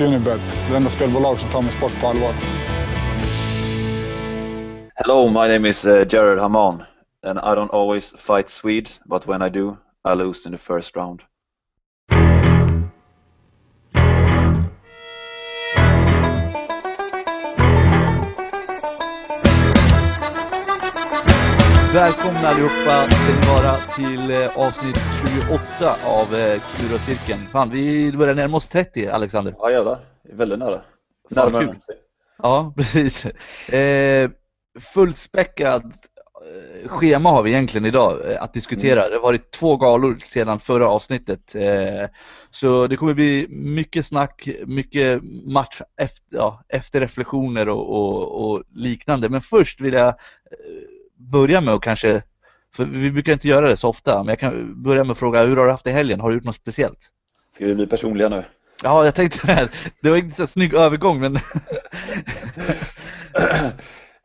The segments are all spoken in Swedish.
Unibet, det enda spelbolag som tar min sport på allvar. Hello, my name is uh, Jared Haman, and I don't always fight Swedes, but when I do, I lose in the first round. Välkomna allihopa ska ni vara till eh, avsnitt 28 av eh, Kura-cirkeln. Fan, vi börjar närma oss 30, Alexander. Ja jävlar, väldigt nära. Fan, Närmare kul. Ja, precis. Eh, fullspäckad eh, schema har vi egentligen idag att diskutera. Det har varit två galor sedan förra avsnittet. Så det kommer bli mycket snack, mycket match efter, ja, efter reflektioner och, och, och liknande. Men först vill jag börja med att kanske, för vi brukar inte göra det så ofta, men jag kan börja med att fråga hur har du haft det i helgen? Har du gjort något speciellt? Ska vi bli personliga nu? Ja, jag tänkte det. Det var inte så snygg övergång, men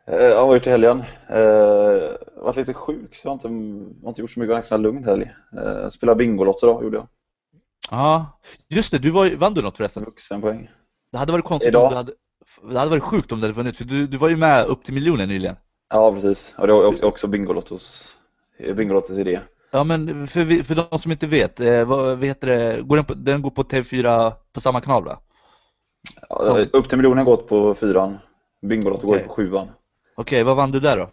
Eh, Jag har varit i helgen. Uh, varit lite sjuk så jag har inte, jag har inte gjort så mycket. Jag har en lugn helg. Uh, spelade Bingolotto då, gjorde jag. ja, just det. Du var, vann du något förresten? Vuxenpoäng. Det hade varit konstigt Idag. om du hade, det hade varit sjukt om du hade vunnit, för du, du var ju med upp till miljonen nyligen. Ja precis. Och det var också- Bingolottos, Bingolottos idé. Ja, men för, vi- för de som inte vet, eh, vad, vad heter det, går den, på, den går på TV4 på samma kanal va? Ja, upp till miljonen gått på fyran. Bingolotto går Okej. på sjuan. Okej, vad vann du där då?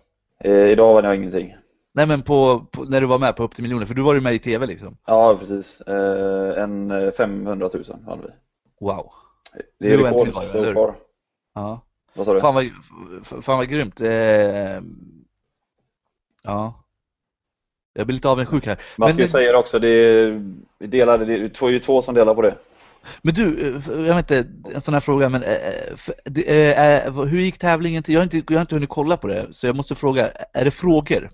Eh, idag vann jag ingenting. Nej men på, på, när du var med på upp till miljonen, för du var ju med i TV liksom. Ja precis. Eh, en eh, 500 000 vann vi. Wow. Det är rekord så far. Ja. Vad sa du? Fan vad, fan vad grymt. Eh, ja. Jag blir lite avundsjuk här. Man ska ju säga det också, det är, delade, det är ju två som delar på det. Men du, eh, jag vet inte, en sån här fråga, men eh, eh, hur gick tävlingen till? Jag har, inte, jag har inte hunnit kolla på det, så jag måste fråga, är det frågor?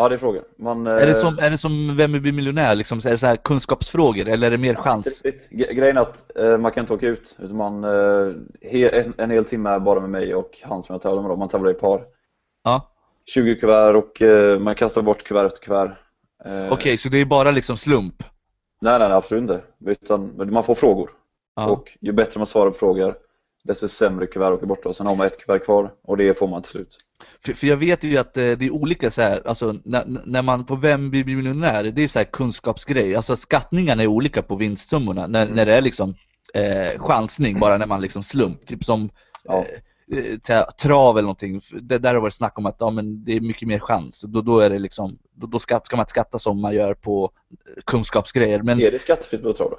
Ja, det är frågan. Man, Är det eh, som, är det som Vem vill bli miljonär? Liksom, är det så här kunskapsfrågor eller är det mer chans? Grejen är att eh, man kan inte åka ut, utan man, eh, en, en hel timme är bara med mig och han som jag tävlar med då. Man tävlar i par. Ja. 20 kuvert och man kastar bort kuvert efter kuvert. Okej, så det är bara liksom slump? Nej, nej, nej, absolut inte. Utan man får frågor. Ja. Och ju bättre man svarar på frågor, desto sämre kuvert åker bort. Och sen har man ett kuvert kvar och det får man till slut. För, för jag vet ju att eh, det är olika så här, alltså när, när man på Vem blir miljonär, det är så här kunskapsgrej. Alltså skattningarna är olika på vinstsummorna när, när det är liksom eh, chansning, bara när man liksom slump. Typ som Ja. eh, eh, trav eller någonting. Det, där har varit snack om att ja, men det är mycket mer chans. Då, då är det liksom, då, då skatt, ska man inte skatta som man gör på eh, kunskapsgrejer. Men Är det skattefritt på trav då?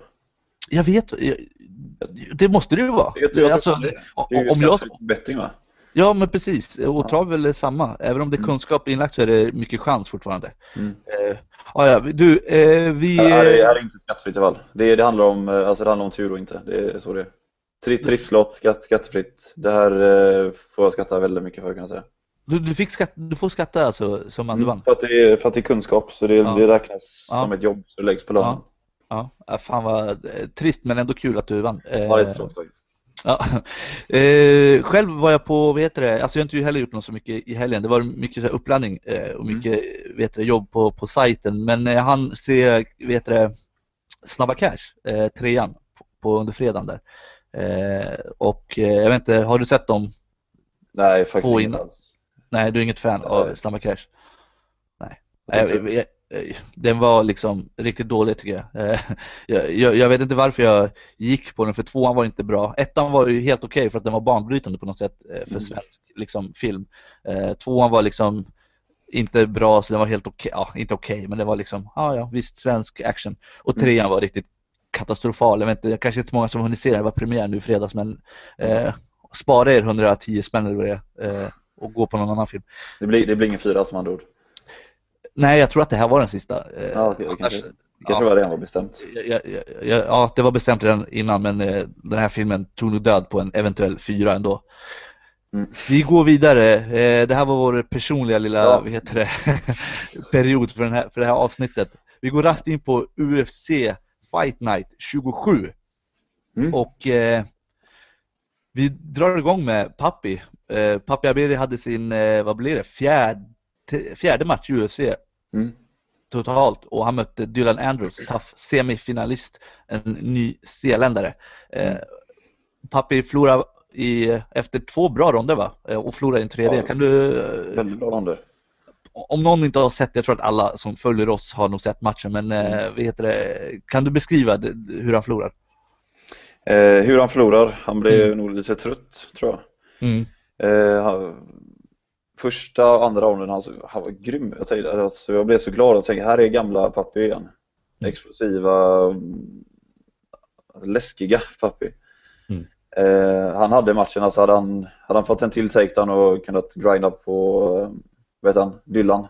jag vet, jag, det måste det ju vara. Jag Alltså, det. Det är ju om jag, betting va? Ja men precis, och trav är samma. Även om det är Mm. kunskap inlagt så är det mycket chans fortfarande. Mm. Eh, ja, ja, du, eh, vi... Det här är, eh, här är inte skattefritt i alla fall. Det, det, handlar om, eh, alltså det handlar om tur och inte. Det är så det är. Tri, trisslott, skatt, skattefritt. Det här eh, får jag skatta väldigt mycket för kan jag säga. Du, du, fick skatt, du får skatta alltså som man du vann? För, att det är, för att det är kunskap, så det, Ja. det räknas Ja. som ett jobb, så det läggs på lönen. Ja. Ja, fan vad eh, trist men ändå kul att du vann. Eh, Ja, det är tråkigt faktiskt. Ja. eh, själv var jag på, vad heter det, alltså jag har inte heller gjort något så mycket i helgen. Det var mycket så här uppladdning eh, och Mm. mycket vad heter det, jobb på, på sajten. Men jag hann se, vad heter det, Snabba Cash, eh, trean, på, på under fredagen där. Eh, och eh, jag vet inte, har du sett dem? Nej, faktiskt inte in- alls. Nej, du är inget fan av Nej. Snabba Cash? Nej. Jag, jag, jag, den var liksom riktigt dålig tycker jag. Eh, jag, jag. Jag vet inte varför jag gick på den, för tvåan var inte bra. Ettan var ju helt okej för att den var banbrytande på något sätt eh, för Mm. svensk liksom, film. Eh, Tvåan var liksom inte bra, så den var helt okej. Ja, inte okej, men det var liksom, ja, ja, visst svensk action. Och Mm. trean var riktigt katastrofal. Jag vet inte, kanske inte så många som hunnit se den, det var premiär nu i fredags, men eh, spara er 110 spänn eller vad det är, eh, och gå på någon annan film. Det blir, det blir ingen fyra som andra ord. Nej, jag tror att det här var den sista. Eh, Ja, det annars- kanske, det kanske ja. var redan var bestämt. Ja, ja, ja, ja, det var bestämt redan innan men eh, den här filmen tog nog död på en eventuell fyra ändå. Mm. Vi går vidare. Eh, Det här var vår personliga lilla Ja. vad heter det, period för, den här, för det här avsnittet. Vi går raskt in på UFC Fight Night 27 Mm. och eh, vi drar igång med Pappi. Eh, Pappi Aberi hade sin, eh, vad blir det, fjärde, fjärde match i UFC Mm. totalt och han mötte Dylan Andrews, tough semifinalist, en ny zeeländare. Eh, Papi förlorar i, efter två bra ronder va? Eh, och förlorar i en tredje. Ja. Kan du, Väldigt bra ronder. om någon inte har sett, jag tror att alla som följer oss har nog sett matchen, men eh, vad heter det, kan du beskriva det, hur han förlorar? Eh, hur han förlorar, han blev Mm. nog lite trött tror jag. Mm. Eh, första och andra ronden, alltså, han var grym. Jag, tänkte, alltså, jag blev så glad och tänkte, här är gamla Pappi igen. Explosiva, mm, läskiga Pappi. Mm. Eh, han hade matchen, alltså hade han, hade han fått en till takedown och kunnat grinda på, eh, heter han, Dylan.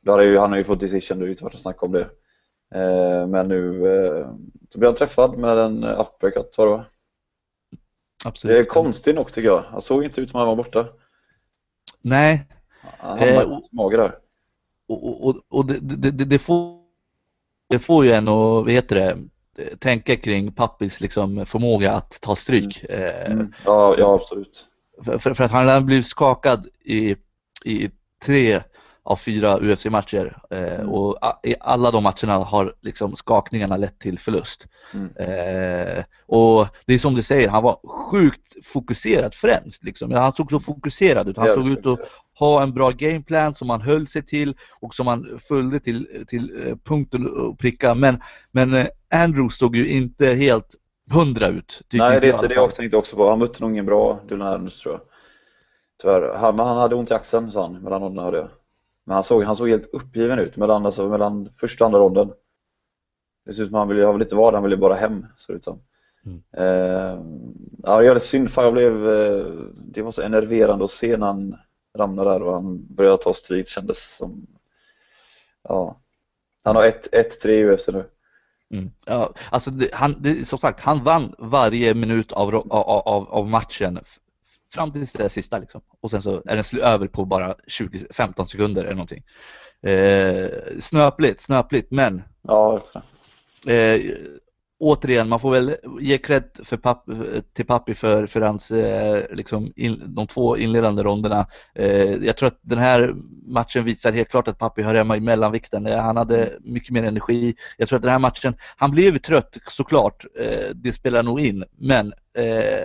Då hade ju, han har ju fått decision, det har ju inte varit snack om det. Eh, men nu eh, så blev han träffad med en uppercut, var det va? Absolut. Det är konstigt nog tycker jag. Han såg inte ut som han var borta. Nej, Han Eh, hade och- det, det, det, det, får, det får ju en att, vad heter det, tänka kring Pappis liksom förmåga att ta stryk. Eh, Mm. Ja, ja, absolut. För, för, för att han har blivit skakad i, i tre av fyra UFC-matcher eh, Mm. och i alla de matcherna har liksom skakningarna lett till förlust. Mm. Eh, och det är som du säger, han var sjukt fokuserad främst. Liksom. Han såg så fokuserad ut. Han såg ut att ha en bra gameplan som han höll sig till och som han följde till, till eh, punkten och pricka. Men, men eh, Andrew såg ju inte helt hundra ut. Nej, det är inte det jag tänkte också på. Han mötte nog ingen bra Dylan Adams tror jag. Tyvärr. Han, han hade ont i axeln sa han mellan ronderna hörde jag. Men han såg, han såg helt uppgiven ut mellan, alltså, mellan första och andra ronden. Det ser ut som han ville, han ville inte vara där, han ville bara hem ser det ut som. Mm. Eh, ja, det gör det synd för jag blev, eh, det var så enerverande att se när han ramlade där och han började ta strid kändes som, ja. Han har 1-3 i UFC nu. Mm. Ja, alltså det, han, det, som sagt, han vann varje minut av, av, av, av matchen fram till det sista liksom. Och sen så är den över på bara 20-15 sekunder eller någonting. Eh, snöpligt, snöpligt, men Ja, eh, återigen, man får väl ge cred för papp, till Pappi för, för hans, eh, liksom in, de två inledande ronderna. Eh, jag tror att den här matchen visar helt klart att Pappi hör hemma i mellanvikten. Eh, han hade mycket mer energi. Jag tror att den här matchen, han blev trött såklart, det spelar nog in, men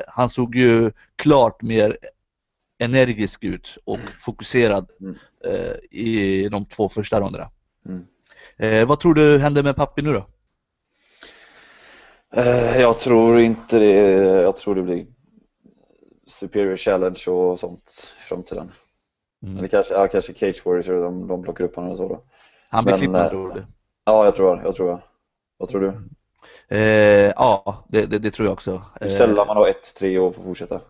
han såg ju klart mer energisk ut och fokuserad Mm. i de två första ronderna. Mm. Vad tror du händer med Pappi nu då? Eh, Jag tror inte det. Jag tror det blir Superior Challenge och sånt i framtiden. Mm. Eller kanske, ja, kanske Cage Warriors, de, de plockar upp honom och så då. Han blir med eh, andra ord. Ja, jag tror det. Jag tror det. Vad tror du? Eh, ja, det, det, det tror jag också. Hur Eh, sällan man har 1-3 och får fortsätta.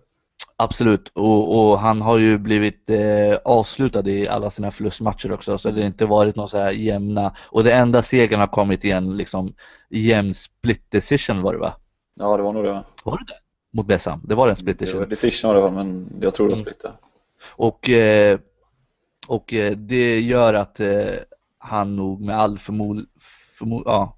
Absolut, och, och han har ju blivit eh, avslutad i alla sina förlustmatcher också, så det har inte varit några så här jämna, och det enda segern har kommit i en liksom jämn split decision var det va? Ja, det var nog det. Var det det? Mot Bessam, det var en split Det var decision. decision var det, men jag tror det var Mm. split. ja. Och, eh, och eh, det gör att eh, han nog med all förmod, förmod ja,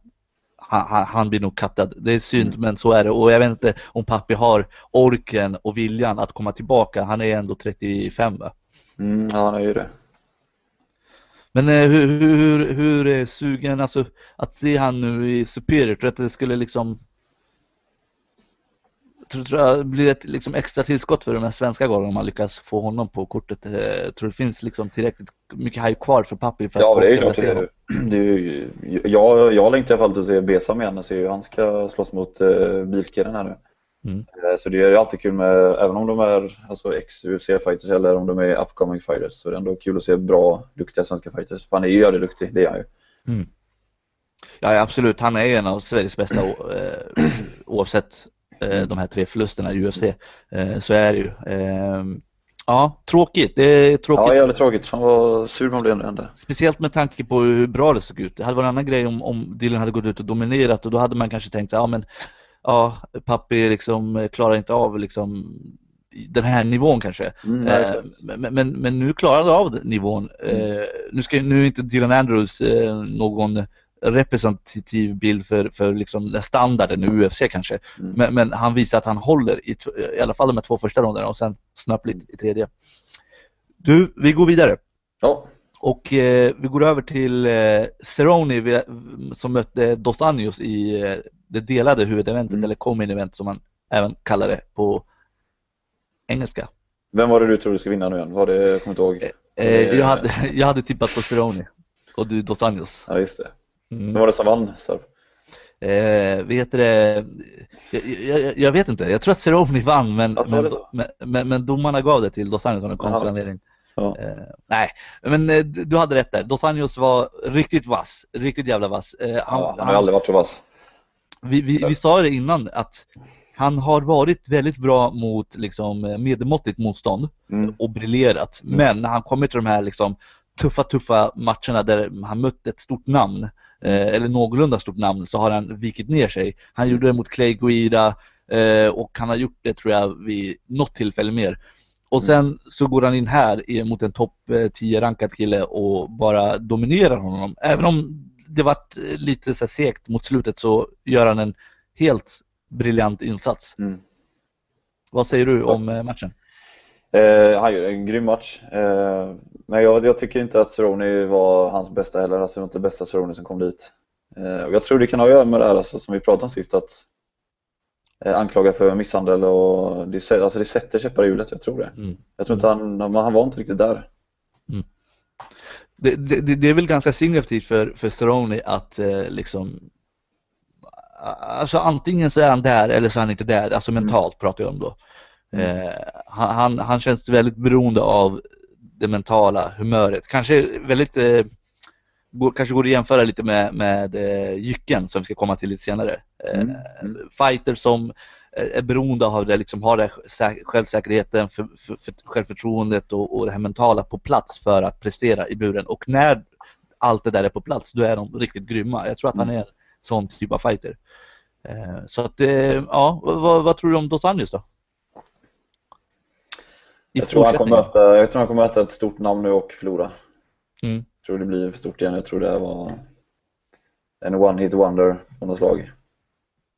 han, han, blir nog kattad. Det är synd Mm. men så är det och jag vet inte om Pappi har orken och viljan att komma tillbaka. Han är ändå 35 va? Mm, ja, han är ju det. Men eh, hur, hur, hur, hur är sugen, alltså att se han nu i Superior, tror du att det skulle liksom Tror, tror jag blir ett liksom extra tillskott för de här svenska galorna om man lyckas få honom på kortet. Eh, tror det finns liksom tillräckligt mycket hype kvar för Pappi för att Ja, det är klart det se är det. är ju, jag, jag längtar i alla fall till att se Besam igen. Jag ser ju han ska slåss mot uh, Bilkeren här nu. Mm. Eh, Så det är ju alltid kul med, även om de är alltså ex-UFC-fighters eller om de är upcoming fighters, så är det ändå kul att se bra, duktiga svenska fighters. För han är ju jävligt duktig, det är han ju. Ja, ja, absolut, han är en av Sveriges bästa eh, oavsett eh, de här tre förlusterna i UFC. Eh, så är det ju. Eh, ja, tråkigt. Det är tråkigt. Ja, jävligt tråkigt. Han var sur man blev ändå. Speciellt med tanke på hur bra det såg ut. Det hade varit en annan grej om, om Dylan hade gått ut och dominerat och då hade man kanske tänkt ja men ja, Pappi liksom eh, klarar inte av liksom den här nivån kanske. Mm, Eh, men, men, men nu klarar han av nivån. Eh, nu, ska, nu är inte Dylan Andrews eh, någon representativ bild för, för liksom den standarden i UFC kanske. Mm. Men, men han visar att han håller i, i alla fall de här två första ronderna och sen snöpligt i tredje. Du, vi går vidare. Ja, Och eh, vi går över till eh, Cerrone som mötte Dos Anjos i eh, det delade huvudeventet Mm. eller co-main event som man även kallar det på engelska. Vem var det du trodde skulle vinna nu igen? Var det, jag kommer inte ihåg. Eh, jag, hade, jag hade tippat på Cerrone och du Dos Anjos. Ja, just det. Mm. Vem var det som vann? Så. Eh, vet det, jag, jag, jag vet inte, jag tror att Cerrone vann men, men, men, men, domarna gav det till Dos Anjos av en konstig anledning. Ja. Eh, nej, men eh, du hade rätt där. Dos Anjos var riktigt vass, riktigt jävla vass. Eh, han, ja, han har aldrig varit så vass. vi, vi, vi sa det innan att han har varit väldigt bra mot liksom, eh, medelmåttigt motstånd Mm. och briljerat. Mm. Men när han kommer till de här liksom, tuffa, tuffa matcherna där han mött ett stort namn eh, eller någorlunda stort namn så har han vikit ner sig. Han gjorde det mot Clay Guida eh, och han har gjort det tror jag vid något tillfälle mer. Och sen så går han in här mot en topp eh, 10 rankad kille och bara dominerar honom. Även om det varit eh, lite så segt mot slutet så gör han en helt briljant insats. Mm. Vad säger du om eh, matchen? Eh, han gjorde en grym match. Eh, men jag, jag tycker inte att Cerrone var hans bästa heller. Alltså det var inte bästa Cerrone som kom dit. Eh, och jag tror det kan ha att göra med det här alltså, som vi pratade om sist att eh, anklaga för misshandel och det, alltså, det sätter käppar i hjulet, jag tror det. Mm. Jag tror inte han, han var inte riktigt där. Det, det, det- det är väl ganska signifikativt för, för Cerrone att eh, liksom Alltså antingen så är han där eller så är han inte där, alltså mentalt pratar jag om då. Mm. Eh, han, han, han känns väldigt beroende av det mentala humöret. Kanske väldigt eh, går, kanske går att jämföra lite med, med eh, Jycken som vi ska komma till lite senare. Eh, Mm. Mm. Fighter som eh, är beroende av det, liksom har det sä- självsäkerheten, för, för, för självförtroendet och, och det här mentala på plats för att prestera i buren. Och när allt det där är på plats, då är de riktigt grymma. Jag tror att han är en sån typ av fighter. Så att, ja, vad, vad, vad tror du om Dos Anjos då? Jag tror, han kommer möta, jag tror han kommer möta ett stort namn nu och förlora. Mm. Jag tror det blir för stort igen. Jag tror det var en one hit wonder på något slag.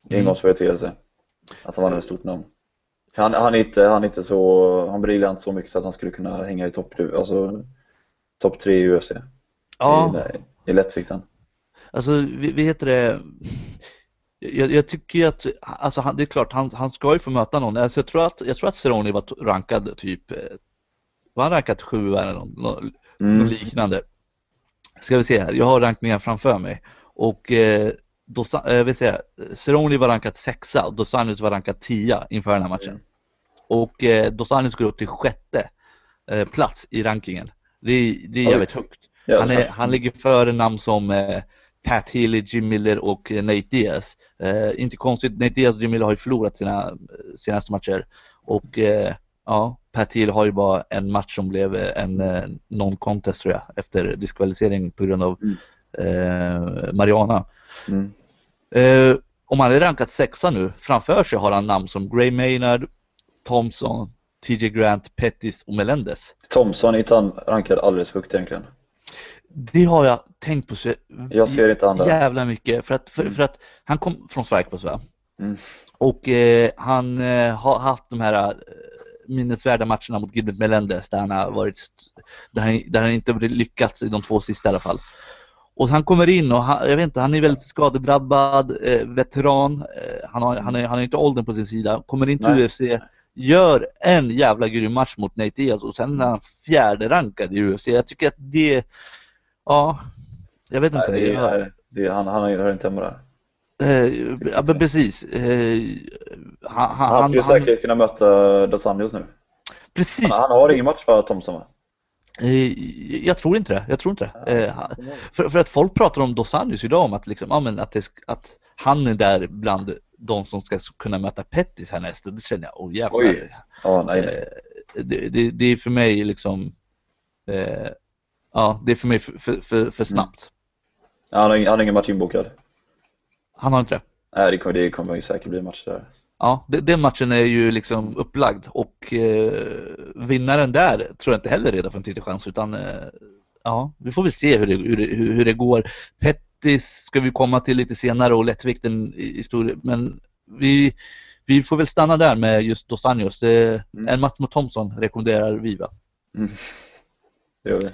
Mm. Engångsföreteelse. Att han var ett stort namn. Han, han, är inte, han är inte så, han briljar inte så mycket så att han skulle kunna hänga i topp alltså, top tre i UFC. Ja, I, i lättvikten. alltså vi, vi heter det jag, jag tycker att, alltså han, det är klart, han, han ska ju få möta någon. Alltså jag tror att, jag tror att Cerrone var rankad typ, eh, var han rankad sju eller något, något Mm. liknande? Ska vi se här, jag har rankningen framför mig. Och eh, Dos, eh, vill säga, Cerrone var rankad sexa och Dos Anjos var rankad tia inför den här matchen. Mm. Och eh, Dos Anjos går upp till sjätte eh, plats i rankingen. Det är, det är jävligt högt. Han, är, han ligger före namn som eh, Pat Healy, Jim Miller och eh, Nate Diaz. Eh, inte konstigt, Nate Diaz och Jim Miller har ju förlorat sina eh, senaste matcher. Och eh, ja, Pat Healy har ju bara en match som blev eh, en eh, non-contest tror jag efter diskvalificering på grund av Mm. eh, Mariana. Mm. Om han är rankat sexa nu, framför sig har han namn som Gray Maynard, Thompson, TJ Grant, Pettis och Melendez. Thompson är inte han rankad alldeles högt egentligen. Det har jag tänkt på så Jag ser inte han där. jävla mycket för att, för, Mm. för att han kom från Strikeforce va? Mm. Och eh, han eh, har haft de här eh, minnesvärda matcherna mot Gilbert Melendez där han har varit där han, där han inte lyckats i de två sista i alla fall. Och han kommer in och han, jag vet inte, han är väldigt skadedrabbad, eh, veteran, eh, han, har, han, är, han har inte åldern på sin sida, kommer in till Nej. UFC, gör en jävla grym match mot Nate Diaz och sen är han fjärde rankad i UFC. Jag tycker att det, ja, jag vet inte. Nej, det är, det är, han, han hör inte hemma där. Eh, ja, men precis. Eh, han, han, Han skulle han, säkert kunna möta Dos Anjos nu. precis. Han, han har ingen match för Thompson va? Eh, jag tror inte det. Jag tror inte det. Eh, han- för, för att folk pratar om Dos Anjos idag om att, liksom, att, det, att han är där bland de som ska kunna möta Pettis härnäst. Och det känner jag, oh jävlar. Oj. Ja, nej, nej. Eh, det, det, det är för mig liksom eh, Ja, det är för mig för, för, för, för snabbt. Han har, han har ingen match inbokad. Han har inte det. Nej, det kommer, det kommer ju säkert bli match där. Ja, det- den matchen är ju liksom upplagd och eh, vinnaren där tror jag inte heller redan för en titelchans utan eh, ja, vi får väl se hur det, hur det, hur, det går. Pettis ska vi komma till lite senare och lättvikten i, i stor, men vi, vi får väl stanna där med just Dos Anjos. Det, Mm. En match mot Thompson rekommenderar vi va? Mm. Det gör vi.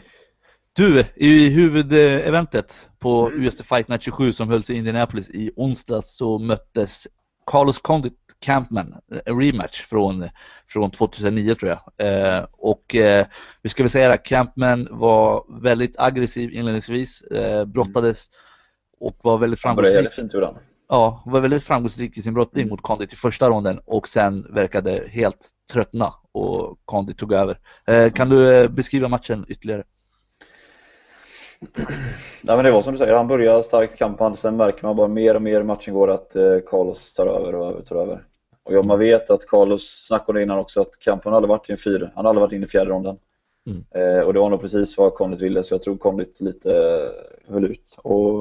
Du, i huvudeventet på Mm. UFC Fight Night 27 som hölls i Indianapolis i onsdags så möttes Carlos Condit Campman, en rematch från, från 2009 tror jag. Eh, och eh, vi ska väl säga att Campman var väldigt aggressiv inledningsvis, eh, brottades och var väldigt framgångsrik. fint gjorde han. Ja, var väldigt framgångsrik i sin brottning Mm. mot Condit i första ronden och sen verkade helt tröttna och Condit tog över. Eh, kan du eh, beskriva matchen ytterligare? Nej men det var som du säger, han börjar starkt kampen, sen märker man bara mer och mer i matchen går att eh, Carlos tar över och över, tar över. Och ja, man vet att Carlos snackade innan också att kampen hade varit i en fyra, han hade aldrig varit inne i fjärde ronden. Mm. Eh, och det var nog precis vad Condit ville så jag tror Condit lite eh, höll ut. Och,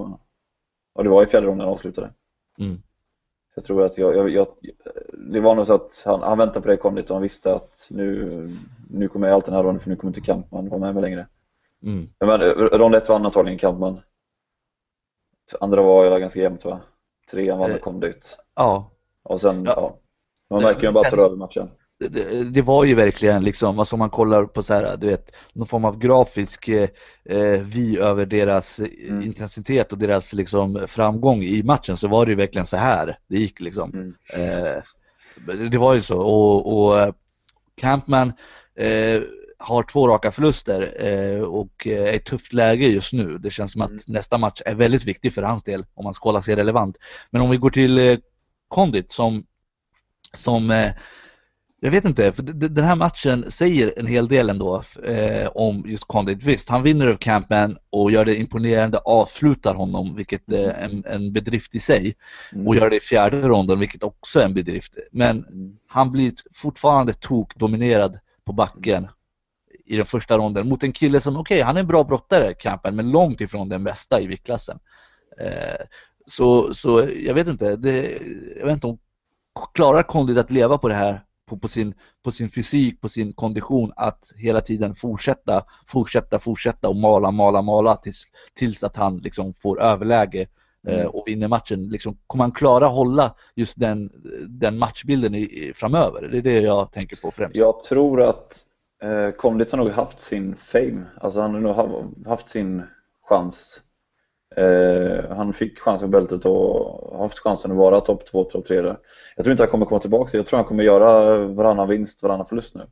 och det var i fjärde ronden han avslutade. Mm. Jag tror att jag, jag, jag, det var nog så att han, han väntade på det Condit och han visste att nu, nu kommer jag alltid den här ronden för nu kommer inte Kampman vara med mig längre. Mm. Men, eh, rond ett vann antagligen Kampman. Andra var ju ganska jämnt va? Trean vann Eh, med Condit. Ja, Och sen, ja. ja. Man märker ju bara tar över matchen. det- det, var ju verkligen liksom, alltså om man kollar på så här, du vet, någon form av grafisk eh, eh, vy över deras Mm. intensitet och deras liksom framgång i matchen så var det ju verkligen så här det gick liksom. Mm. Eh, det var ju så och, och Campman eh, har två raka förluster eh, och eh, är i ett tufft läge just nu. Det känns som att Mm. nästa match är väldigt viktig för hans del om man ska hålla sig relevant. Men om vi går till eh, Condit som, som eh, jag vet inte, för den här matchen säger en hel del ändå eh, om just Condit. Visst, han vinner över Campman och gör det imponerande, avslutar honom, vilket är en, en bedrift i sig. Mm. Och gör det i fjärde ronden, vilket också är en bedrift. Men Mm. han blir fortfarande tokdominerad på backen i den första ronden mot en kille som, okej, han är en bra brottare, Campen, men långt ifrån den bästa i viktklassen. Eh, så, så jag vet inte, det, jag vet inte om klarar Condit att leva på det här, på, på, sin, på sin fysik, på sin kondition, att hela tiden fortsätta, fortsätta, fortsätta och mala, mala, mala tills, tills att han liksom får överläge eh, Mm. och vinner matchen. Liksom, kommer han klara hålla just den, den matchbilden i, i, framöver? Det är det jag tänker på främst. Jag tror att eh, Condit har nog haft sin fame. Alltså han har nog ha- haft sin chans. Eh, han fick chansen på bältet och har haft chansen att vara topp 2, topp 3 där. Jag tror inte han kommer komma tillbaka. Jag tror han kommer göra varannan vinst, varannan förlust nu.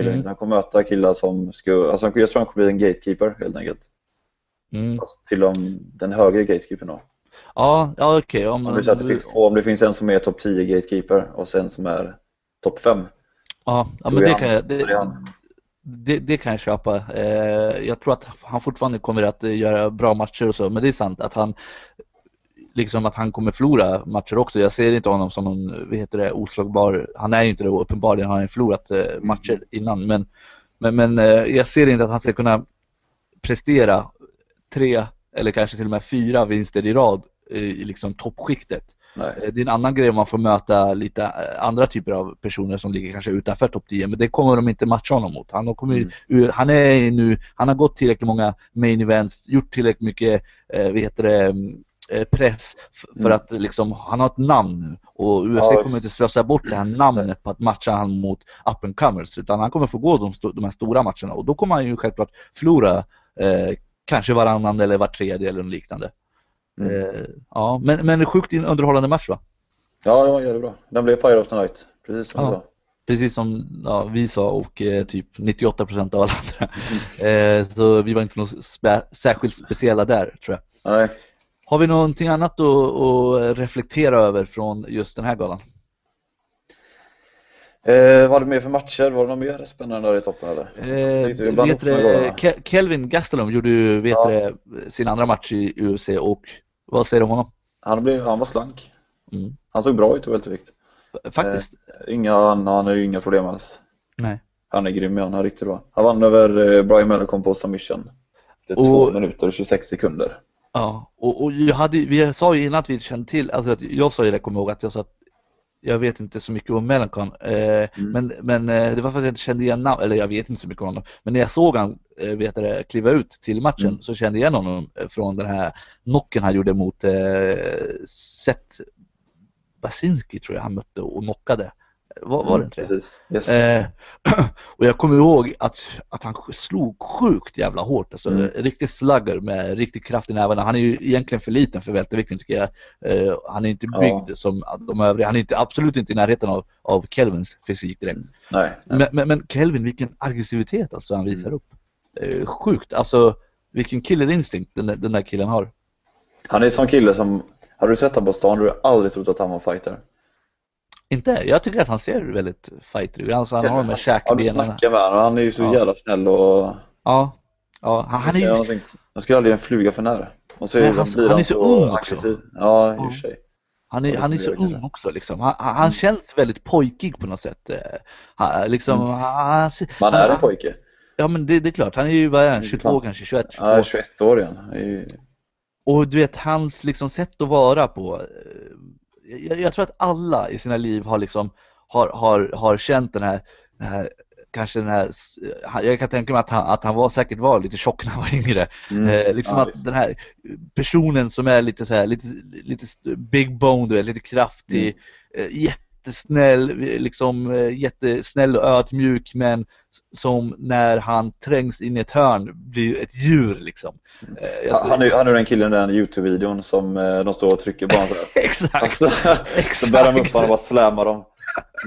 Mm. Han kommer möta killar som ska, alltså jag tror han kommer bli en gatekeeper helt enkelt. Mm. Fast till de, den högre gatekeepern då. Ja, ja okej. Om, Om, det, finns två, om det finns en som är topp 10 gatekeeper och sen som är topp 5. Ja, ja, men det han- kan jag, det, han- det, det kan jag köpa. Eh, jag tror att han fortfarande kommer att eh, göra bra matcher och så, men det är sant att han liksom att han kommer förlora matcher också. Jag ser inte honom som någon, vad heter det, oslagbar. Han är ju inte det uppenbarligen, han har ju förlorat eh, matcher innan, men, men, men eh, jag ser inte att han ska kunna prestera tre eller kanske till och med fyra vinster i rad i liksom toppskiktet. Eh, Det är en annan grej om man får möta lite eh, andra typer av personer som ligger kanske utanför topp 10 men det kommer de inte matcha honom mot. Han, har kommit Mm. ur, han, är nu, han har gått tillräckligt många main events, gjort tillräckligt mycket eh, vad heter det, mm, eh, press för Mm. att liksom, han har ett namn nu och UFC Ja, kommer inte slösa bort det här namnet på att matcha han mot up and comers utan han kommer få gå de, de här stora matcherna och då kommer han ju självklart förlora eh, kanske varannan eller var tredje eller något liknande. Mm. Eh, ja, men, men sjukt underhållande match va? Ja, de gör det bra. Den blev Fire of the Night, precis som Ja. du sa. Precis som ja, vi sa och eh, typ 98% av alla andra. Eh, så vi var inte något spä- särskilt speciella där tror jag. Nej. Har vi någonting annat att, att reflektera över från just den här galan? Eh, vad var det mer för matcher? Var det något mer spännande där i toppen eller? Eh, vet upp de här du, galarna? Ke- Kelvin Gastelum gjorde ju vet Ja. du, sin andra match i UFC och vad säger du om honom? Han, blev, han var slank. Mm. Han såg bra ut i weltervikt. Faktiskt. Inga, han, han har ju inga problem alls. Nej. Han är grym, han är riktigt bra. Han vann över eh, Brian Mellon på submission. Efter Och- två minuter och 26 sekunder. Ja, och, och jag hade, vi sa ju innan att vi kände till, alltså att jag sa ju det, kommer ihåg, att jag sa att jag vet inte så mycket om Melancon, eh, men, men eh, det var för att jag inte kände igen namn, eller jag vet inte så mycket om honom, men när jag såg han eh, vet det, kliva ut till matchen Mm. så kände jag igen honom eh, från den här knocken han gjorde mot eh, Seth Basinski tror jag han mötte och knockade. Var, var det inte det? Precis. Yes. Eh, och jag kommer ihåg att, att han slog sjukt jävla hårt. Alltså, Mm. Riktig slugger med riktig kraft i nävarna. Han är ju egentligen för liten för vältervikten tycker jag. Eh, han är inte Ja. byggd som de övriga. Han är inte, absolut inte i närheten av, av Kelvins fysik direkt. nej, nej. Men, men, men Kelvin, vilken aggressivitet alltså han visar Mm. upp. Eh, sjukt. Alltså vilken killerinstinkt den, den där killen har. Han är en sån kille som, hade du sett honom på stan, du hade aldrig trott att han var fighter. Inte? Jag tycker att han ser väldigt fighter ut. Alltså, han har de här Ja, du käkbenen. snackar med honom, han är ju så Ja. jävla snäll och Ja. ja. Han, han är ju. Jag skulle aldrig en fluga för nära. Och så Nej, han- blir han är så ung också. aggressiv. Ja, i och för sig. Han är, han är så ung också liksom. Han, han, han Mm. känns väldigt pojkig på något sätt. Eh, Han, liksom, Mm. han, Man han- är en pojke. Ja men det, det är klart, han är ju, vad är han, 22 Ja. kanske, 21, 22. Ja, 21 år igen. Ju- Och du vet, hans liksom sätt att vara på. Eh, Jag, jag tror att alla i sina liv har liksom, har, har, har känt den här, den här Kanske den här, jag kan tänka mig att han, att han var, säkert var lite tjock när han var yngre. Mm. Eh, liksom Ja, att visst. den här personen som är lite så här, lite, lite big bone, du vet, lite kraftig, Mm. eh, jättesnäll, liksom eh, jättesnäll och ödmjuk men som när han trängs in i ett hörn blir ett djur liksom. Han, är, han är den killen i den Youtube-videon som eh, de står och trycker på honom. Exakt, Alltså, så bär de upp honom och bara slammar dem.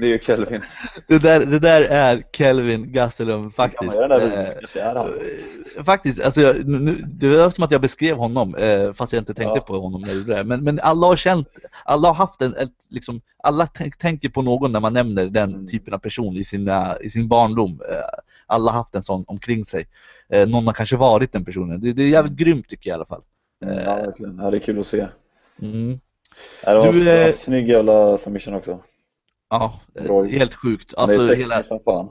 Det är ju Kelvin. det, där, det där är Kelvin Gastelum faktiskt. Kan man göra den där Eh. Eh, Faktiskt, alltså jag, nu, det var som att jag beskrev honom eh, fast jag inte tänkte Ja. på honom när jag gjorde det. Men, men alla har känt, alla har haft en, ett, liksom, alla tänk, tänker på någon när man nämner den Mm. typen av person i, sina, i sin barndom. Eh, alla har haft en sån omkring sig. Någon har kanske varit den personen. Det, det är jävligt grymt tycker jag i alla fall. Ja, verkligen. Ja, det är kul att se. Mm. Det var Du, en snygg jävla submission också. Ja, eh, Bra. helt sjukt. Är Alltså, hela, som fan.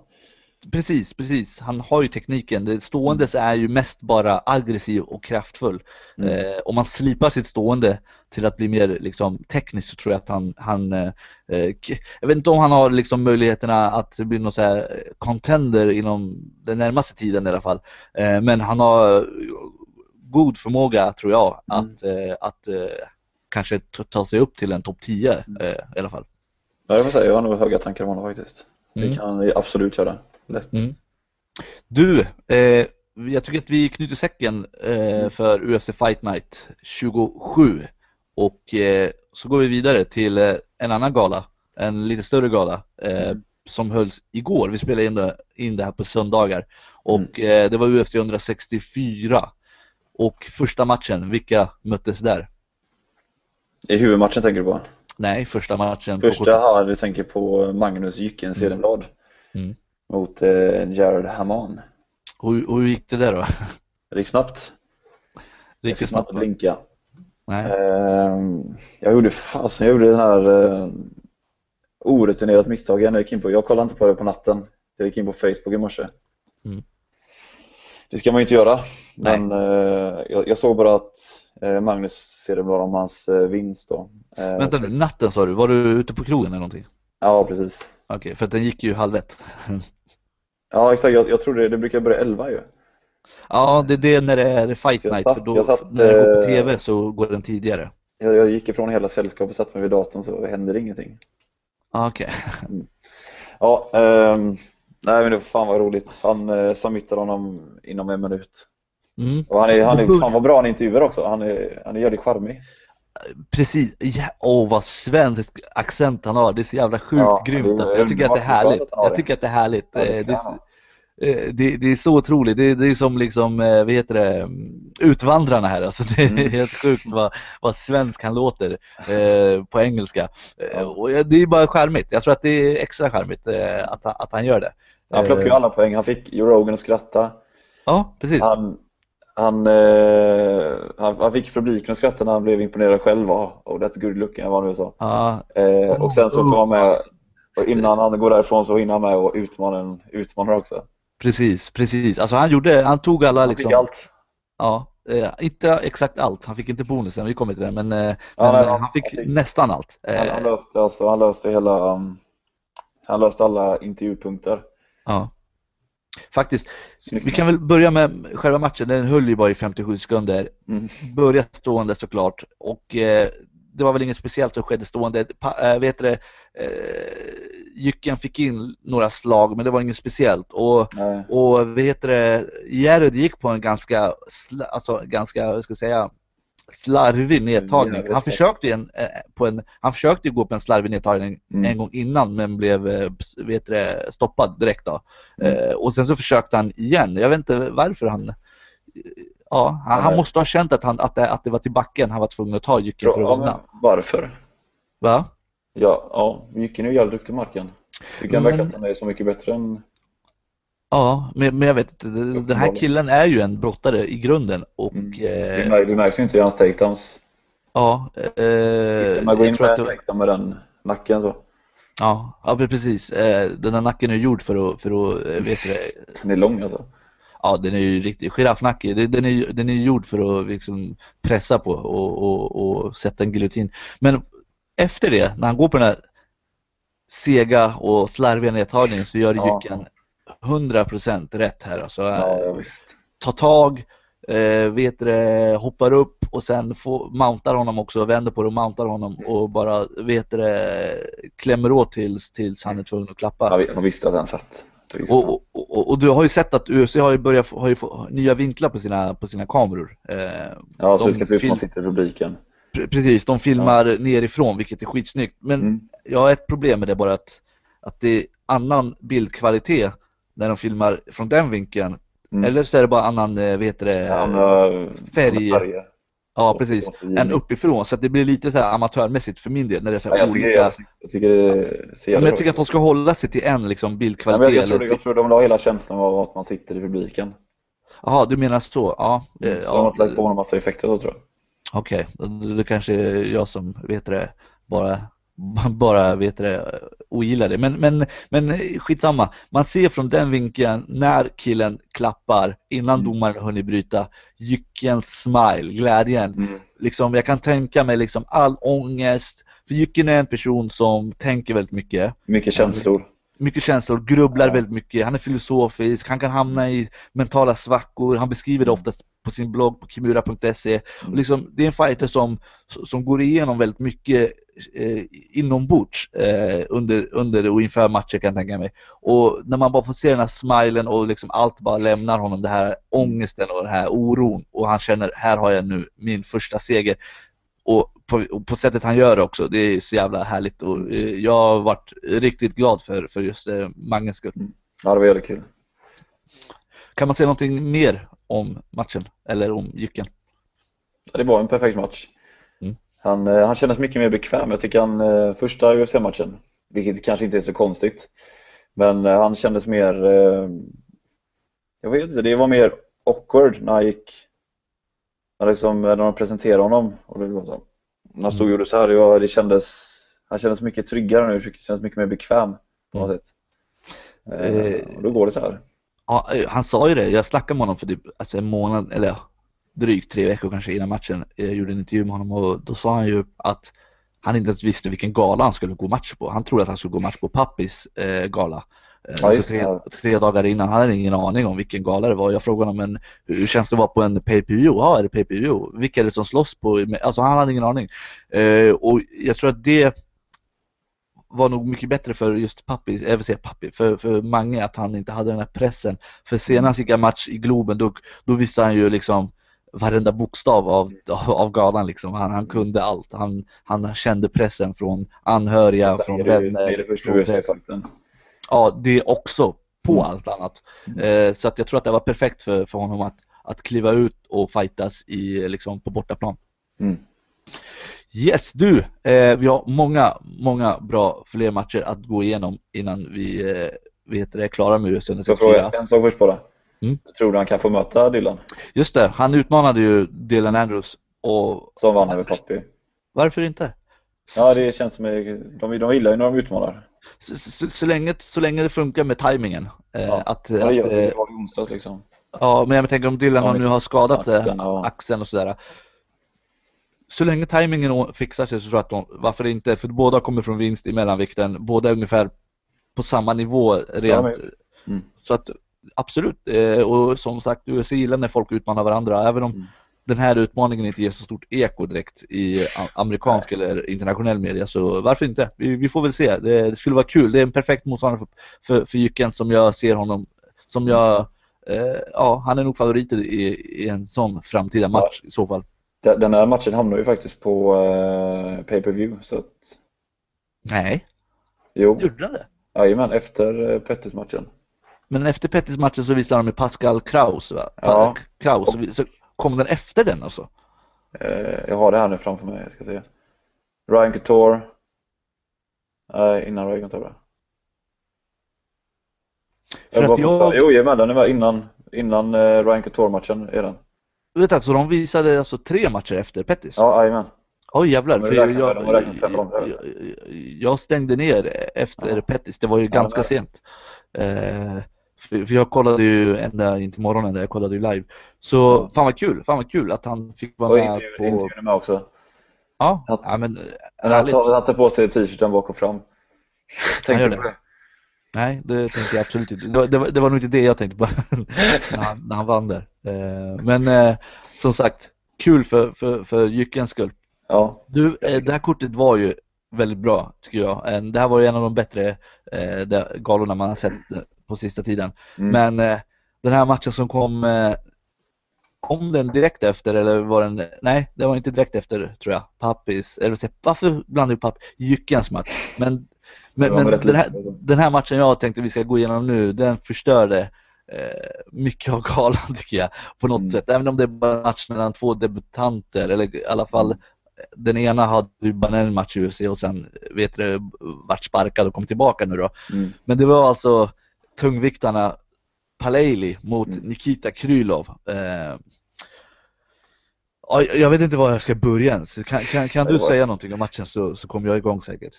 Precis, precis. Han har ju tekniken. Det ståendes är ju mest bara aggressiv och kraftfull. Mm. Eh, om man slipar sitt stående till att bli mer liksom, tekniskt så tror jag att han, han eh, eh, jag vet inte om han har liksom möjligheterna att bli någon så här eh, contender inom den närmaste tiden i alla fall. Eh, men han har god förmåga tror jag Mm. att, att kanske ta sig upp till en topp 10 eh, i alla fall. Ja, jag får säga, jag har nog höga tankar om honom faktiskt. Mm. Det kan han absolut göra. Lätt. Mm. Du, eh, jag tycker att vi knyter säcken eh, Mm. för UFC Fight Night 27 och eh, så går vi vidare till eh, en annan gala, en lite större gala eh, Mm. som hölls igår. Vi spelade in det, in det här på söndagar och eh, det var UFC 164 och första matchen, vilka möttes där? I huvudmatchen tänker du på? Nej, första matchen på Första här, du tänker på Magnus Jycken Cedenblad Mm. mot eh, Jared Haman. hur, hur gick det där då? Det gick snabbt. Jag Riktigt fick snabbt? va? blinka. Nej. Ehm, jag gjorde fasen, jag gjorde den här uh, orutinerat misstag jag gick in på. Jag kollade inte på det på natten. Jag gick in på Facebook i morse. Mm. Det ska man ju inte göra. Nej. Men eh, jag, jag såg bara att eh, Magnus Cedenblad om hans eh, vinst då. Eh, Vänta nu, natten sa du, var du ute på krogen eller någonting? Ja, precis. Okej, för att den gick ju halv ett. Ja, exakt. Jag, jag tror det, det brukar börja 11 ju. Ja, det är det när det är fight night, satt- för då, satt, när det går på eh, TV så går den tidigare. Jag, jag gick ifrån hela sällskapet och satte mig vid datorn så hände det ingenting. Ah, Okej. Ja, ehm, nej men det fan vad roligt. Han eh, submittade honom inom en minut. Mm. Och han är, han Det är, fan vad bra han intervjuar också. Han är, han är jävligt charmig. Precis, ja, åh vad svensk accent han har, det är så jävla sjukt Ja, grymt det alltså. Jag tycker att det är härligt. han Jag det. tycker att det är härligt. Ja, det Eh, det, han är, eh, det, det är så otroligt, det, det är som liksom, eh, vad heter det, mm, Utvandrarna här alltså. Det är Mm. helt sjukt vad, vad svensk han låter eh, på engelska. Och det är bara charmigt, jag tror att det är extra charmigt eh, att, han- att han gör det. Han plockar ju alla poäng. Han fick Joe Rogan att skratta. Ja, precis. Han, han, eh, han, han fick publiken att skratta när han blev imponerad själv. Oh, oh that's good looking, vad han nu sa. Ja, Eh, och sen så Oh, får han med, och innan han går därifrån så hinner han med och utmana en utmanare också. precis, precis. Alltså han gjorde, han tog alla Han liksom. fick allt. Ja, eh, inte exakt allt. Han fick inte bonusen, vi kommer till det. Men, eh, Ja, men nej, eh, han- han fick han fick- nästan allt. Eh, Han, han löste alltså, han löste hela, um, han löste alla intervjupunkter. ja. Faktiskt. Vi kan väl börja med själva matchen. Den höll ju bara i 57 sekunder. Mm. Började stående såklart. Och eh, det var väl inget speciellt som skedde stående. Pa, äh, vet det, äh, Jycken fick in några slag men det var inget speciellt. Och, Nej. och vet det, Jared gick på en ganska, alltså ganska, vad ska jag säga, slarvig nedtagning. Han försökte, en, eh, på en, han försökte gå på en slarvig nedtagning Mm. en gång innan men blev eh, vet det, stoppad direkt då. Mm. Eh, och sen så försökte han igen. Jag vet inte varför han Ja, han, han måste ha känt att, han, att, det, att det var till backen han var tvungen att ta Jycken för att vinna. varför? Va? Ja, ja Jycken är ju jävligt duktig marken. Tycker han Men- verkar att han är så mycket bättre än... Ja, men, men jag vet inte. Den här killen är ju en brottare i grunden och Mm. Det, eh, det märks ju inte i hans takedowns. ja, eh, Man går in med det, takedown med den nacken så. ja, ja, precis. Eh, den här nacken är gjord för att, för att eh, vet du, det, Den är lång alltså. ja den är ju riktigt, giraffnacke, Det- den är, den är gjord för att liksom pressa på och, och, och sätta en giljotin. Men efter det, när han går på den här sega och slarviga nedtagningen så gör Ja. Jycken 100% rätt här alltså. Ja, ja visst. tar tag, eh, vet det, hoppar upp och sen får, mountar honom också, vänder på det och mountar honom och bara vet det, klämmer åt tills, tills han är tvungen att klappa. Han visste att han satt. Och, och, och, och du har ju sett att UFC har ju börjat få, ju fått nya vinklar på sina, på sina kameror. Eh, Ja, så de det ska se ut som han sitter i publiken. pre- precis, de filmar nerifrån vilket är skitsnyggt. Men Mm. jag har ett problem med det bara att, att det är annan bildkvalitet när de filmar från den vinkeln. Mm. Eller så är det bara annan, eh, vet det, Ja, har- färg. Ja, precis. Än uppifrån. Så det blir lite så amatörmässigt för min del när det är så Ja, jag, tycker, olika. jag, jag tycker det Ja, men jag tycker att de ska hålla sig till en liksom, Ja, bildkvalitet. men jag, tror, eller jag tror de ha hela känslan av att man sitter i publiken. Jaha, du menar så? Ja. eh, Så de har ja. lagt på en massa effekter då tror jag. Okej, då, då kanske är jag som vet det bara bara vet det ogillar det. Men, men, men skitsamma. Man ser från den vinkeln när killen klappar innan Mm. domaren hunnit bryta Jyckens smile, glädjen. Mm. Liksom, jag kan tänka mig liksom all ångest. För Jycken är en person som tänker väldigt mycket. Mycket känslor. Mycket känslor, grubblar väldigt mycket, han är filosofisk, han kan hamna i mentala svackor, han beskriver det Mm. oftast på sin blogg på kimura.se. Liksom, det är en fighter som, som går igenom väldigt mycket eh, inombords eh, under, under och inför matcher kan jag tänka mig. Och när man bara får se den här smilen och liksom allt bara lämnar honom, det här ångesten och den här oron och han känner här har jag nu min första seger. Och på, och på sättet han gör det också, det är så jävla härligt och eh, jag har varit riktigt glad för, för just eh, Mangens skull. Ja, det var jävligt kul. Kan man säga någonting mer om matchen eller om Jycken? Ja, det var en perfekt match. Mm. Han, eh, han kändes mycket mer bekväm. Jag tycker han, eh, första UFC-matchen, vilket kanske inte är så konstigt, men han kändes mer, jag vet inte, det var mer awkward när han gick, när, liksom, när de presenterade honom och det så, när han stod och gjorde så här, det, var, det kändes, han kändes mycket tryggare nu, det kändes mycket mer bekväm på något Mm. sätt. Eh, Eh, och då går det så här. Ja, han sa ju det, jag snackade med honom för typ alltså en månad, eller drygt tre veckor kanske innan matchen. Jag gjorde en intervju med honom och då sa han ju att han inte ens visste vilken gala han skulle gå match på. Han trodde att han skulle gå match på Pappis eh, gala. Eh, Ja, så tre, tre dagar innan, han hade ingen aning om vilken gala det var. Jag frågade honom, men hur känns det att vara på en pay-per-view? Ja, är det pay-per-view? Vilka är det som slåss på? Alltså han hade ingen aning. Eh, och jag tror att det var nog mycket bättre för just Pappi, jag vill säga Pappi, för, för Mange att han inte hade den här pressen. För senast gick han match i Globen, då, då visste han ju liksom varenda bokstav av, av, av galan liksom. Han, han kunde allt. Han, han kände pressen från anhöriga, från är det, det är det. Ja, det också på Mm. allt annat. Eh, så att jag tror att det var perfekt för, för honom att, att kliva ut och fightas i, liksom, på bortaplan. Mm. Yes, du! Eh, vi har många, många bra fler matcher att gå igenom innan vi eh, vet det, är klara med Så jag frågar 164. en sak först bara. Mm. Tror du han kan få möta Dylan? Just det, han utmanade ju Dylan Andrews och Som vann över Pappi. varför inte? Ja, det känns som de, de gillar ju när de utmanar. Så, så, så, länge, så länge det funkar med tajmingen. Eh, Ja. att, Ja, det att, gör det. eh, Det var i onsdags liksom. Ja, men jag tänker om Dylan Ja, nu har skadat eh, axeln, ja. axeln och sådär. Så länge tajmingen fixar sig så tror jag att de, varför inte, för båda kommer från vinst i mellanvikten, båda är ungefär på samma nivå rent. mm. Så att absolut, eh, och som sagt UFC gillar när folk utmanar varandra, även om Mm. Den här utmaningen inte ger så stort eko direkt i amerikansk eller internationell media så varför inte? Vi, vi får väl se. Det, det skulle vara kul. Det är en perfekt motståndare för, för, för Jycken som jag ser honom som jag eh, ja, han är nog favorit i, i en sån framtida match i så fall. Den den här matchen hamnar ju faktiskt på eh, pay-per-view så att Nej, jo, gjorde han det? jajamän, efter eh, Pettis-matchen. Men efter Pettis matchen så visade de med Pascal Kraus va? Pa- Ja. Kraus, så kom den efter den alltså? Eh, jag har det här nu framför mig, jag ska se. Ryan Couture. Nej, innan Ryan Couture. För Jag att bara- jag, Jo, jajamän, den var innan, innan eh, Ryan Couture-matchen är den. vet alltså de visade alltså tre matcher efter Pettis? Ja, jajamän. Oj jävlar, för jag, jag, jag, stängde ner efter Ja. Pettis, det var ju ganska sent. För, för jag kollade ju ända in till morgonen där, jag kollade ju live. Så fan vad kul, fan vad kul att han fick vara Och med intervjun, på... intervjun är med också. Ja, Att- ja men Han satte på sig t-shirten bak och fram. Tänkte gör du det. på det? Nej, det tänkte jag absolut inte. Det, var- det, var, det var nog inte det jag tänkte på när, han, när han vann där. Eh, men eh, som sagt, kul för, för, för Jyckens skull. Ja, Du, eh, det här kortet var ju väldigt bra tycker jag. Eh, Det här var ju en av de bättre eh, galorna man har sett eh, på sista tiden. Mm. Men eh, den här matchen som kom, eh, kom den direkt efter eller var den, nej det var inte direkt efter tror jag, Pappis, eller varför blandar du Papp, Jyckens match? Men, men, men den, här, alltså. den här matchen jag tänkte vi ska gå igenom nu, den förstörde mycket av galan tycker jag på något Mm. sätt. Även om det bara är en match mellan två debutanter eller i alla fall Mm. Den ena hade ju bara en match i UFC och sen vet du, vart sparkad och kom tillbaka nu då. Mm. Men det var alltså tungviktarna Paleli mot Mm. Nikita Krylov. Eh, ja, jag vet inte var jag ska börja ens. Kan, kan, kan du säga någonting om matchen så, så kommer jag igång säkert.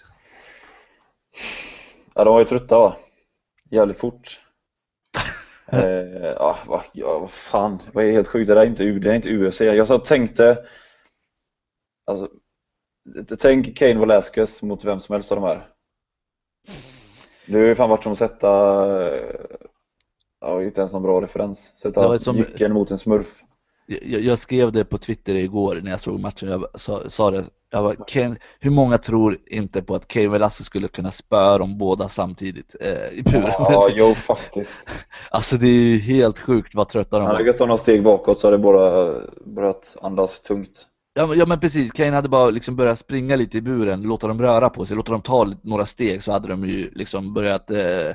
Ja, de var ju trötta va? Jävligt fort. eh, ja, vad, ja, vad fan, vad är helt sjukt, det där är inte, det är inte UFC. Jag så tänkte, alltså, tänk Kane Velasquez mot vem som helst av de här. Det har ju fan varit som att sätta, eh, ja, inte ens någon bra referens, sätta som- Jycken mot en smurf. Jag, jag skrev det på Twitter igår när jag såg matchen. Jag sa, sa det. Jag var, Ken, hur många tror inte på att Kane Velasquez skulle kunna spöa dem båda samtidigt eh, i buren? Ja, jo faktiskt. Alltså det är ju helt sjukt vad trötta de Han hade var. gått några steg bakåt så hade det bara börjat andas tungt. Ja, men- ja men precis, Kane hade bara liksom börjat springa lite i buren, låta dem röra på sig, låta dem ta några steg så hade de ju liksom börjat eh, eh,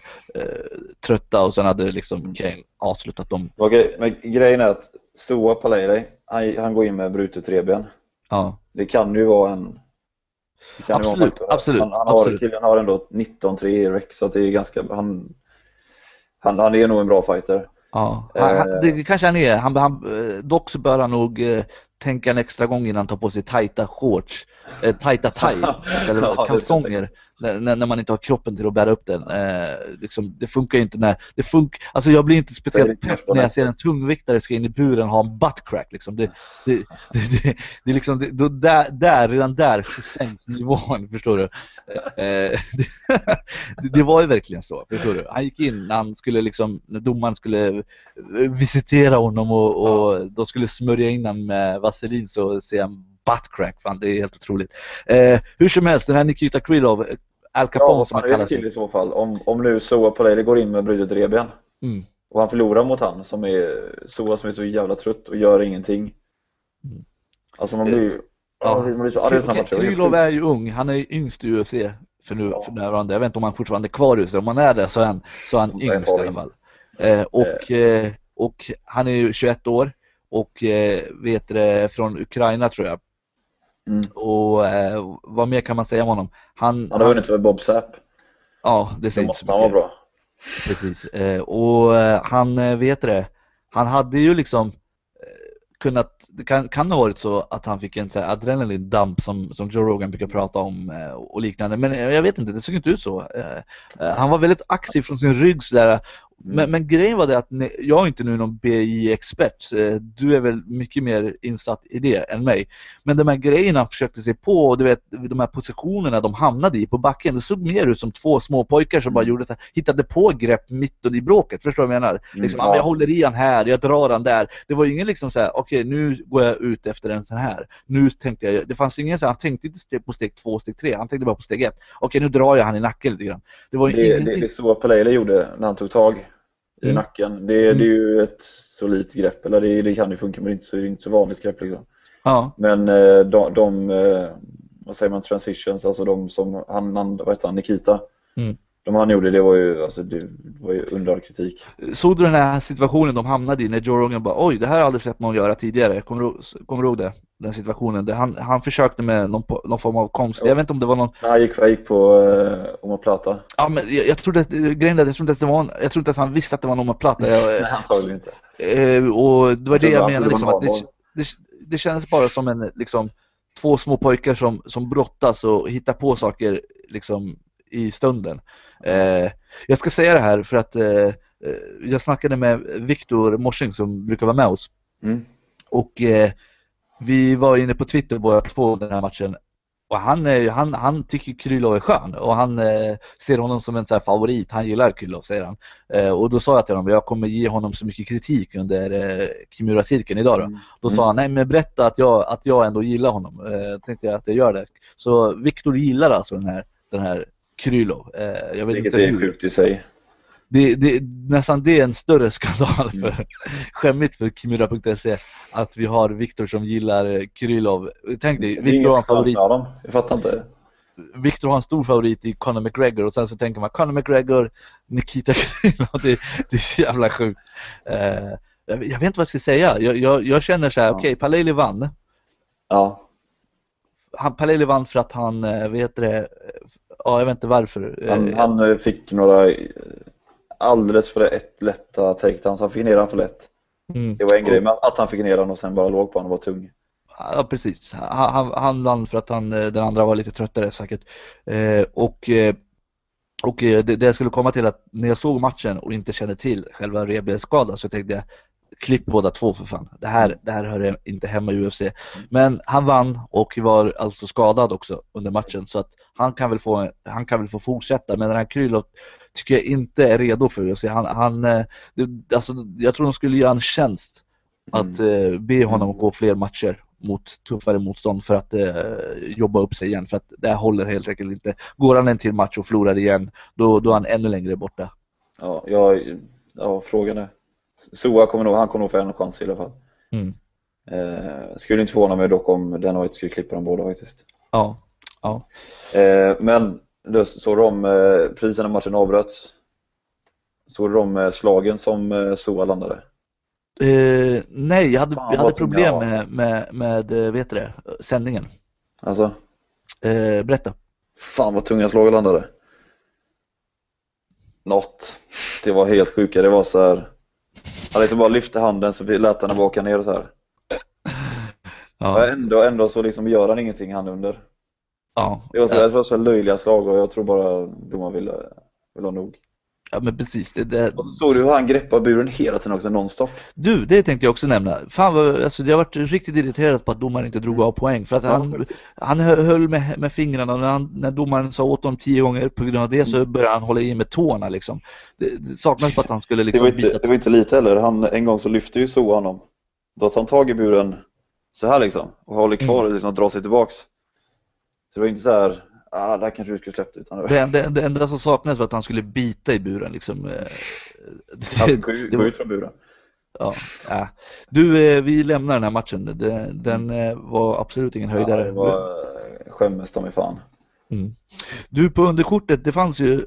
trötta och sen hade liksom Kane avslutat dem. Okej, men grejen är att Stoa Palejrej, han, han går in med brutet revben. Ja, Det kan ju vara en... Ju vara en Absolut, absolut, Han, han, har, absolut. killen har ändå 19-3 i rec, så det är ganska... Han, han, han är nog en bra fighter. ja. Han, han, Eh. det kanske han är. Han, han, eh, dock så bör han nog eh, tänka en extra gång innan han tar på sig tajta shorts, eh, tajta Ja, eller kalsonger när, när man inte har kroppen till att bära upp den. Eh, liksom, det funkar ju inte när, det funkar, alltså jag blir inte speciellt pepp när jag ser en tungviktare ska in i buren och ha en buttcrack liksom. Det, det, det, det, det är liksom, det, då, där, där, redan där sänks nivån, förstår du. Eh, det, det var ju verkligen så, förstår du. Han gick in när han skulle liksom, när domaren skulle visitera honom och, och de skulle smörja in honom med vaselin så ser han buttcrack, fan det är helt otroligt. Eh, hur som helst, den här Nikita Krylov, Al Capone Ja, som han till sig. i så fall. Om, om nu Soa Palejrej går in med brutet revben Mm. och han förlorar mot han som är Soa som är så jävla trött och gör ingenting. Mm. Alltså man blir ju... Ja. man blir så arg. Det helt Krylov är ju ung, han är ju yngst i UFC för, nu, Ja. för närvarande. Jag vet inte om han fortfarande är kvar i UFC, om han är det så är han, så är han yngst i alla fall. Eh, och, eh, och han är ju 21 år och eh, vet det, från Ukraina tror jag. Mm. Och eh, vad mer kan man säga om honom? Han, Han har vunnit över Bob Sapp. Ja, det säger inte så han vara mycket. bra. Precis. Eh, och eh, han eh, vet det. Han hade ju liksom eh, kunnat, det kan, kan ha varit så att han fick en så adrenalindump som, som Joe Rogan brukar prata om och liknande. Men jag vet inte, det såg inte ut så. Han var väldigt aktiv från sin rygg sådär. Men, men grejen var det att ni, jag är inte nu någon BI-expert. eh, Du är väl mycket mer insatt i det än mig. Men de här grejerna han försökte sig på och du vet de här positionerna de hamnade i på backen. Det såg mer ut som två små pojkar som bara Mm. gjorde så här, hittade på grepp mitt i bråket. Förstår du vad jag menar? Liksom, ja. ah, men jag håller i han här, jag drar han där. Det var ingen liksom så här, okej nu går jag ut efter en sån här. Nu tänkte jag, det fanns ingen så här, han tänkte inte på steg två, steg tre. Han tänkte bara på steg ett. Okej nu drar jag han i nacken lite grann. Det var Det, det, ingenting. det så Palele gjorde när han tog tag i Mm. nacken. Det, Mm. det är ju ett solidt grepp, eller det, det kan ju funka men det är inte så, är inte så vanligt grepp liksom. Ja. Men eh, de, de eh, vad säger man, transitions, alltså de som han, han vad heter han, Nikita. Mm. De han gjorde, det var ju, alltså, det var ju under all kritik. Såg du den här situationen de hamnade i när Joe Rogan bara oj det här har jag aldrig sett någon göra tidigare. Kommer du, kommer du ihåg det? Den situationen. Där han, han försökte med någon, någon form av konst. Ja. Jag vet inte om det var någon Han gick, han gick på eh, omoplata. Ja men jag, jag trodde att, grejen är att jag trodde att det var en, jag trodde inte ens han visste att det var platta. Jag, Nej, antagligen inte. eh, och det var Jag det jag menade liksom, att en det, det, det känns bara som en liksom två små pojkar som, som brottas och hittar på saker liksom i stunden. Eh, jag ska säga det här för att eh, eh, jag snackade med Viktor Morsing som brukar vara med oss Mm. och eh, vi var inne på Twitter båda två den här matchen och han, är, han, han tycker Krylov är skön och han eh, ser honom som en så favorit. Han gillar Krylov säger han. Eh, och då sa jag till honom jag kommer ge honom så mycket kritik under eh, Kimura-cirkeln idag då. Mm. Då sa han nej men berätta att jag, att jag ändå gillar honom. Eh, tänkte jag att jag gör det. Så Viktor gillar alltså den här, den här Krylov. Eh, jag vet Vilket inte är hur. sjukt i sig. Det, det, nästan det är en större skandal Mm. för skämmigt för Kimura.se att vi har Viktor som gillar eh, Krylov. Tänk dig, Viktor har en favorit. dem. Jag fattar inte. Viktor har en stor favorit i Conor McGregor och sen så tänker man Conor McGregor, Nikita Krylov, det, det är så jävla sjukt. Eh, jag, vet inte vad jag ska säga. Jag, jag, jag känner så här, Ja. okej, Paleli vann. Ja, Han, Paleli vann för att han, eh, vad heter det, ja jag vet inte varför. han, Eh, han eh, fick några eh, alldeles för lätt, lätta takedowns. Han fick ner den för lätt. mm. Det var en grej, men att han fick ner den och sen bara låg på honom och var tung. Ja precis, han, han, han vann för att han, den andra var lite tröttare säkert. Eh, och och det, det jag skulle komma till att när jag såg matchen och inte kände till själva revbensskadan så tänkte jag klipp båda två för fan. Det här, det här hör inte hemma i UFC. Men han vann och var alltså skadad också under matchen så att han kan väl få, han kan väl få fortsätta men den här Krylov tycker jag inte är redo för UFC. Han, han, eh, det, alltså, jag tror de skulle göra en tjänst att eh, be honom Mm. gå fler matcher mot tuffare motstånd för att eh, jobba upp sig igen för att det här håller helt enkelt inte. Går han en till match och förlorar igen då, då är han ännu längre borta. Ja, jag, ja frågan är. Soa kommer nog, han kommer nog få en chans i alla fall. Mm. Eh, skulle inte förvåna mig dock om den White skulle klippa dem båda faktiskt. Ja, ja. Eh, men då såg du om, eh, när matchen avbröts, såg du de eh, slagen som eh, Soa landade? Eh, nej, jag hade, Fan, jag hade problem med, med, med vet det, sändningen. Alltså, berätta. fan vad tunga slag landade. Något. Det var helt sjuka, det var så här. Han liksom bara lyfte handen så lät han den åka ner och så här. Ja, ändå, ändå så liksom gör han ingenting han under. ja, Det var så, ja, det var så löjliga slag och jag tror bara domaren ville, ville ha nog. Ja men precis. Det, det, Och så såg du hur han greppar buren hela tiden också nonstop. du, det tänkte jag också nämna. Fan vad, alltså, jag har varit riktigt irriterad på att domaren inte drog av poäng för att han, faktiskt. Han hö- höll med, med fingrarna och när, han, när domaren sa åt honom tio gånger på grund av det så började han hålla i med tårna liksom. Det, det saknas bara att han skulle det, liksom var inte, det var inte lite heller. Han, en gång så lyfte ju Soa honom. Då tar han tag i buren så här liksom och håller kvar och liksom drar sig tillbaks. Så det var inte så här, ah, där kanske du skulle släppt utan det det, det enda som saknades var att han skulle bita i buren liksom. Skulle gå ut- gå från buren. ja, ja. Du, eh, vi lämnar den här matchen. Den, den eh, var absolut ingen Ja, höjdare. det var skämmes ta mig fan. Mm. Du, på underkortet, det fanns ju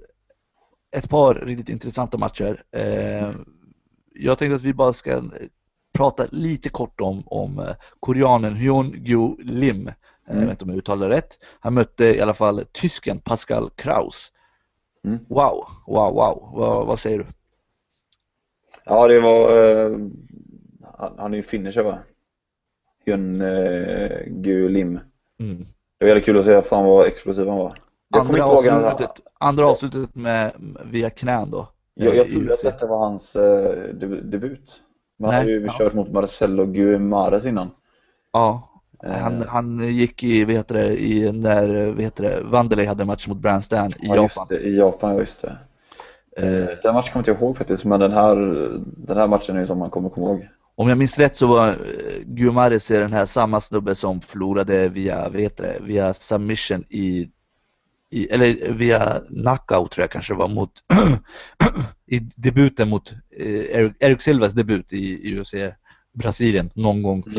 ett par riktigt intressanta matcher. Jag tänkte att vi bara ska prata lite kort om, om koreanen Hyun Gyu Lim. Eh, Jag Mm. vet inte om jag uttalar rätt. Han mötte i alla fall tysken Pascal Kraus. Mm. Wow, wow, wow. Vad, vad säger du? Ja, det var, eh, han, är ju finisher va? Hyun eh, Gu Lim. Mm. Det var jävligt kul att se, fan vad explosiv han var. Jag Andra avslutet, andra avslutet med, via knän då. Jag, eh, jag trodde att detta var hans eh, deb- debut. Men han Nej, har ju ja. kört mot Marcelo Guimares innan. Ja, Eh, han, han gick i, vad heter det, i när, vad heter det, Wanderlei hade en match mot Brandstand i ja, Japan. det, I Japan, ja just det. Eh, den matchen kommer jag inte ihåg faktiskt, men den här, den här matchen är ju som man kommer komma ihåg. Om jag minns rätt så var eh, Guimares är den här samma snubbe som förlorade via, vad heter det, via submission i, i eller via knockout tror jag kanske det var mot i debuten mot eh, Eric, Eric Silvas debut i, i UFC Brasilien någon gång för Nej,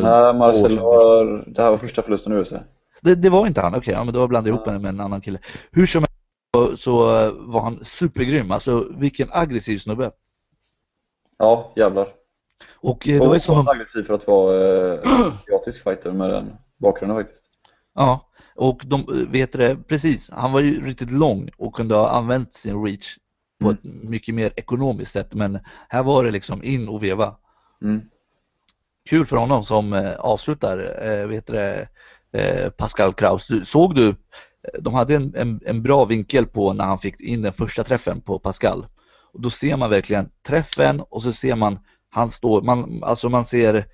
sedan. var, det här var första förlusten i UFC. Det, det var inte han, okej, ja, men då blandade jag ihop henne med en annan kille. Hur som helst så, så eh, var han supergrym, alltså vilken aggressiv snubbe. Ja, jävlar. Och eh, det var ju Och som, så aggressiv för att vara eh, asiatisk fighter med den bakgrunden faktiskt. ja, och de, eh, vet det, precis, han var ju riktigt lång och kunde ha använt sin reach på Mm. ett mycket mer ekonomiskt sätt, men här var det liksom in och veva. Mm. Kul för honom som eh, avslutar, eh, vet det, eh, Pascal Kraus. Såg du, de hade en, en, en bra vinkel på när han fick in den första träffen på Pascal. Och då ser man verkligen träffen och så ser man, han står, man, alltså man ser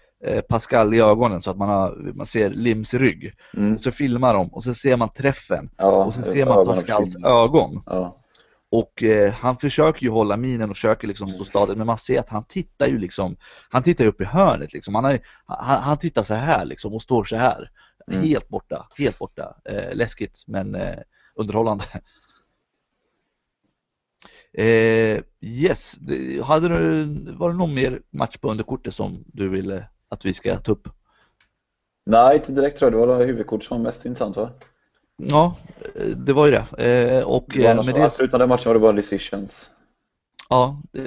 Pascal i ögonen så att man, har, man ser Lims rygg. Mm. Så filmar de och så ser man träffen Ja, och så ser man Pascals ögon. Ja. Och eh, han försöker ju hålla minen och försöker liksom stå stadigt men man ser att han tittar ju liksom Han tittar upp i hörnet liksom Han, har, han, han tittar så här liksom och står så här Mm. Helt borta, helt borta eh, Läskigt men eh, underhållande eh, Yes, hade du, var det någon mer match på underkortet som du ville att vi ska ta upp? Nej, inte direkt tror jag. Det var det huvudkort som var mest intressant va? Ja, eh, det var ju det eh, och Det var eh, annars- med det Förutom den matchen var det bara decisions. Ja, eh,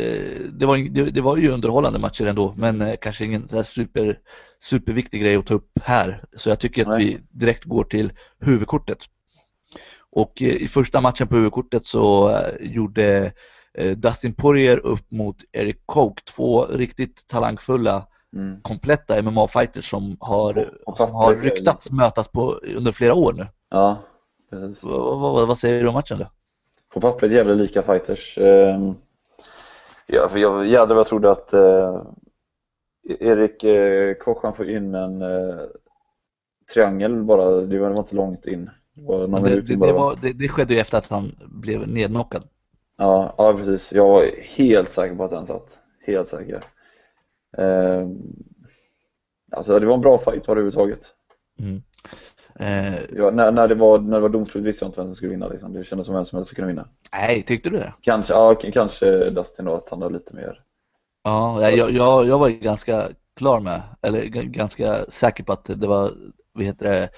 det var, det, det var ju underhållande matcher ändå, men eh, kanske ingen super, superviktig grej att ta upp här. Så jag tycker att Nej. vi direkt går till huvudkortet. Och eh, i första matchen på huvudkortet så eh, gjorde eh, Dustin Poirier upp mot Eric Koch, två riktigt talangfulla, Mm. kompletta MMA-fighters som har, Och- som har ryktats mötas på, under flera år nu. Ja, precis. Vad, vad, säger du om matchen då? På pappret jävligt lika fighters. Ehm, Ja, för jag jävlar vad jag trodde att eh, Erik eh, Koch han får in en eh, triangel bara. Det var, inte långt in. Det det, det, var, det skedde ju efter att han blev nedknockad. Ja, ja, precis. Jag var helt säker på att den satt. Helt säker. Ehm, alltså det var en bra fight överhuvudtaget. Mm. Eh, Ja, när, när, det var, när det var domslut visste jag inte vem som skulle vinna. Liksom. Det kändes som vem som helst skulle kunna vinna. nej, tyckte du det? Kanske, ja, kanske Dustin då, att han har lite mer. Ja, jag, jag, jag var ganska klar med, eller ganska säker på att det var, vad heter det,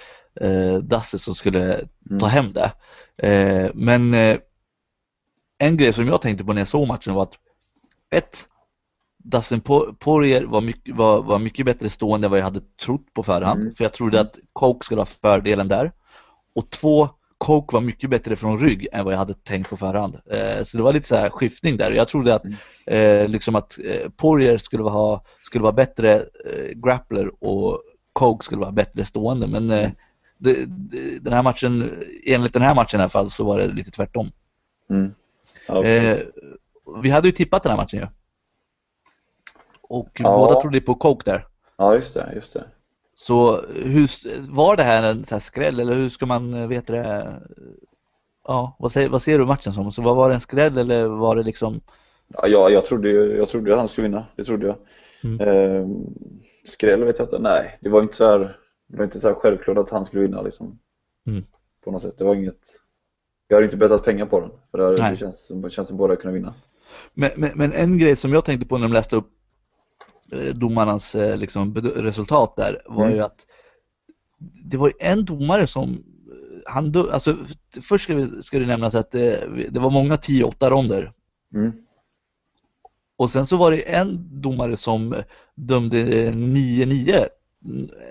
eh, Dasse som skulle Mm. ta hem det. Eh, men eh, en grej som jag tänkte på när jag såg matchen var att ett, Dustin Po- Poirier var mycket, var, var mycket bättre stående än vad jag hade trott på förhand. Mm. För jag trodde att Coke skulle ha fördelen där. Och två, Coke var mycket bättre från rygg än vad jag hade tänkt på förhand. Eh, så det var lite så här skiftning där. Jag trodde att, eh, liksom att eh, Poirier skulle vara, skulle vara bättre eh, grappler och Coke skulle vara bättre stående. Men eh, det, det, den här matchen, enligt den här matchen i alla fall så var det lite tvärtom. Mm. Ja, Eh, vi hade ju tippat den här matchen ju. Och Ja. båda trodde på Coke där. ja, just det, just det. Så hur, var det här en så här skräll eller hur ska man eh, veta det? Ja, vad, säger, vad ser du matchen som? Så vad var det en skräll eller var det liksom Ja, jag, jag, trodde, ju- jag trodde att han skulle vinna, det trodde jag. Mm. Ehm, skräll vet jag inte, nej. Det var inte så här, det var inte så här självklart att han skulle vinna liksom. Mm. På något sätt, det var inget. Jag hade inte bettat pengar på den, för det, Nej. det känns, det känns som båda kunna vinna. Men, men, men en grej som jag tänkte på när de läste upp domarnas eh, liksom, resultat där var Mm. ju att det var en domare som eh, han, alltså, först ska, vi, ska det nämnas att det, det var många 10-8 ronder Mm. och sen så var det en domare som dömde 9-9 mm,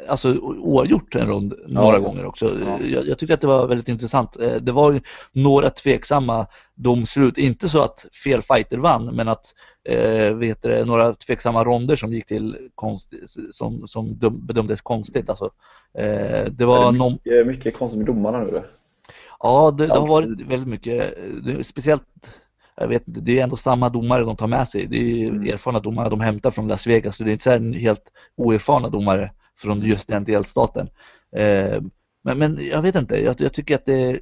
alltså oavgjort en rond några Ja. gånger också. Ja. Jag, jag tyckte att det var väldigt intressant. Eh, Det var ju några tveksamma domslut, inte så att fel fighter vann men att eh, vet du, några tveksamma ronder som gick till konst, som, som döm, bedömdes konstigt. Alltså, eh, det var det är någon, mycket, mycket konstigt med domarna nu. Det. ja det, det har varit väldigt mycket, eh, det, speciellt jag vet inte, det är ändå samma domare de tar med sig. Det är Mm. erfarna domare de hämtar från Las Vegas så det är inte så helt oerfarna domare från just den delstaten. Eh, men, men jag vet inte, jag, jag tycker att det är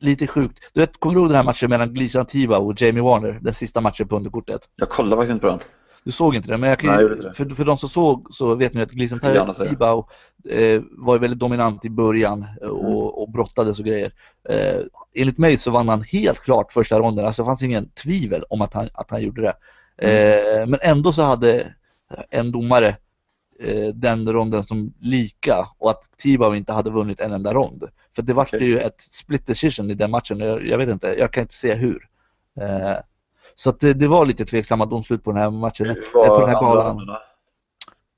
lite sjukt. Du vet, kommer du ihåg den här matchen mellan Gleason Tiva och Jamie Warner? Den sista matchen på underkortet. Jag kollar faktiskt inte på den. Du såg inte det, men kan Nej, det. för, för de som såg så vet ni att Gleason gärna säga. Tibau eh, var väldigt dominant i början eh, Mm. och, och brottades och grejer. Eh, enligt mig så vann han helt klart första ronden, alltså det fanns ingen tvivel om att han, att han gjorde det. Mm. Eh, men ändå så hade en domare eh, den ronden som lika och att Tibau inte hade vunnit en enda rond. För det var Okej. ju ett split decision i den matchen, jag, jag vet inte, jag kan inte se hur. Så det, det var lite tveksamma domslut på den här matchen. Eh, på den här galan.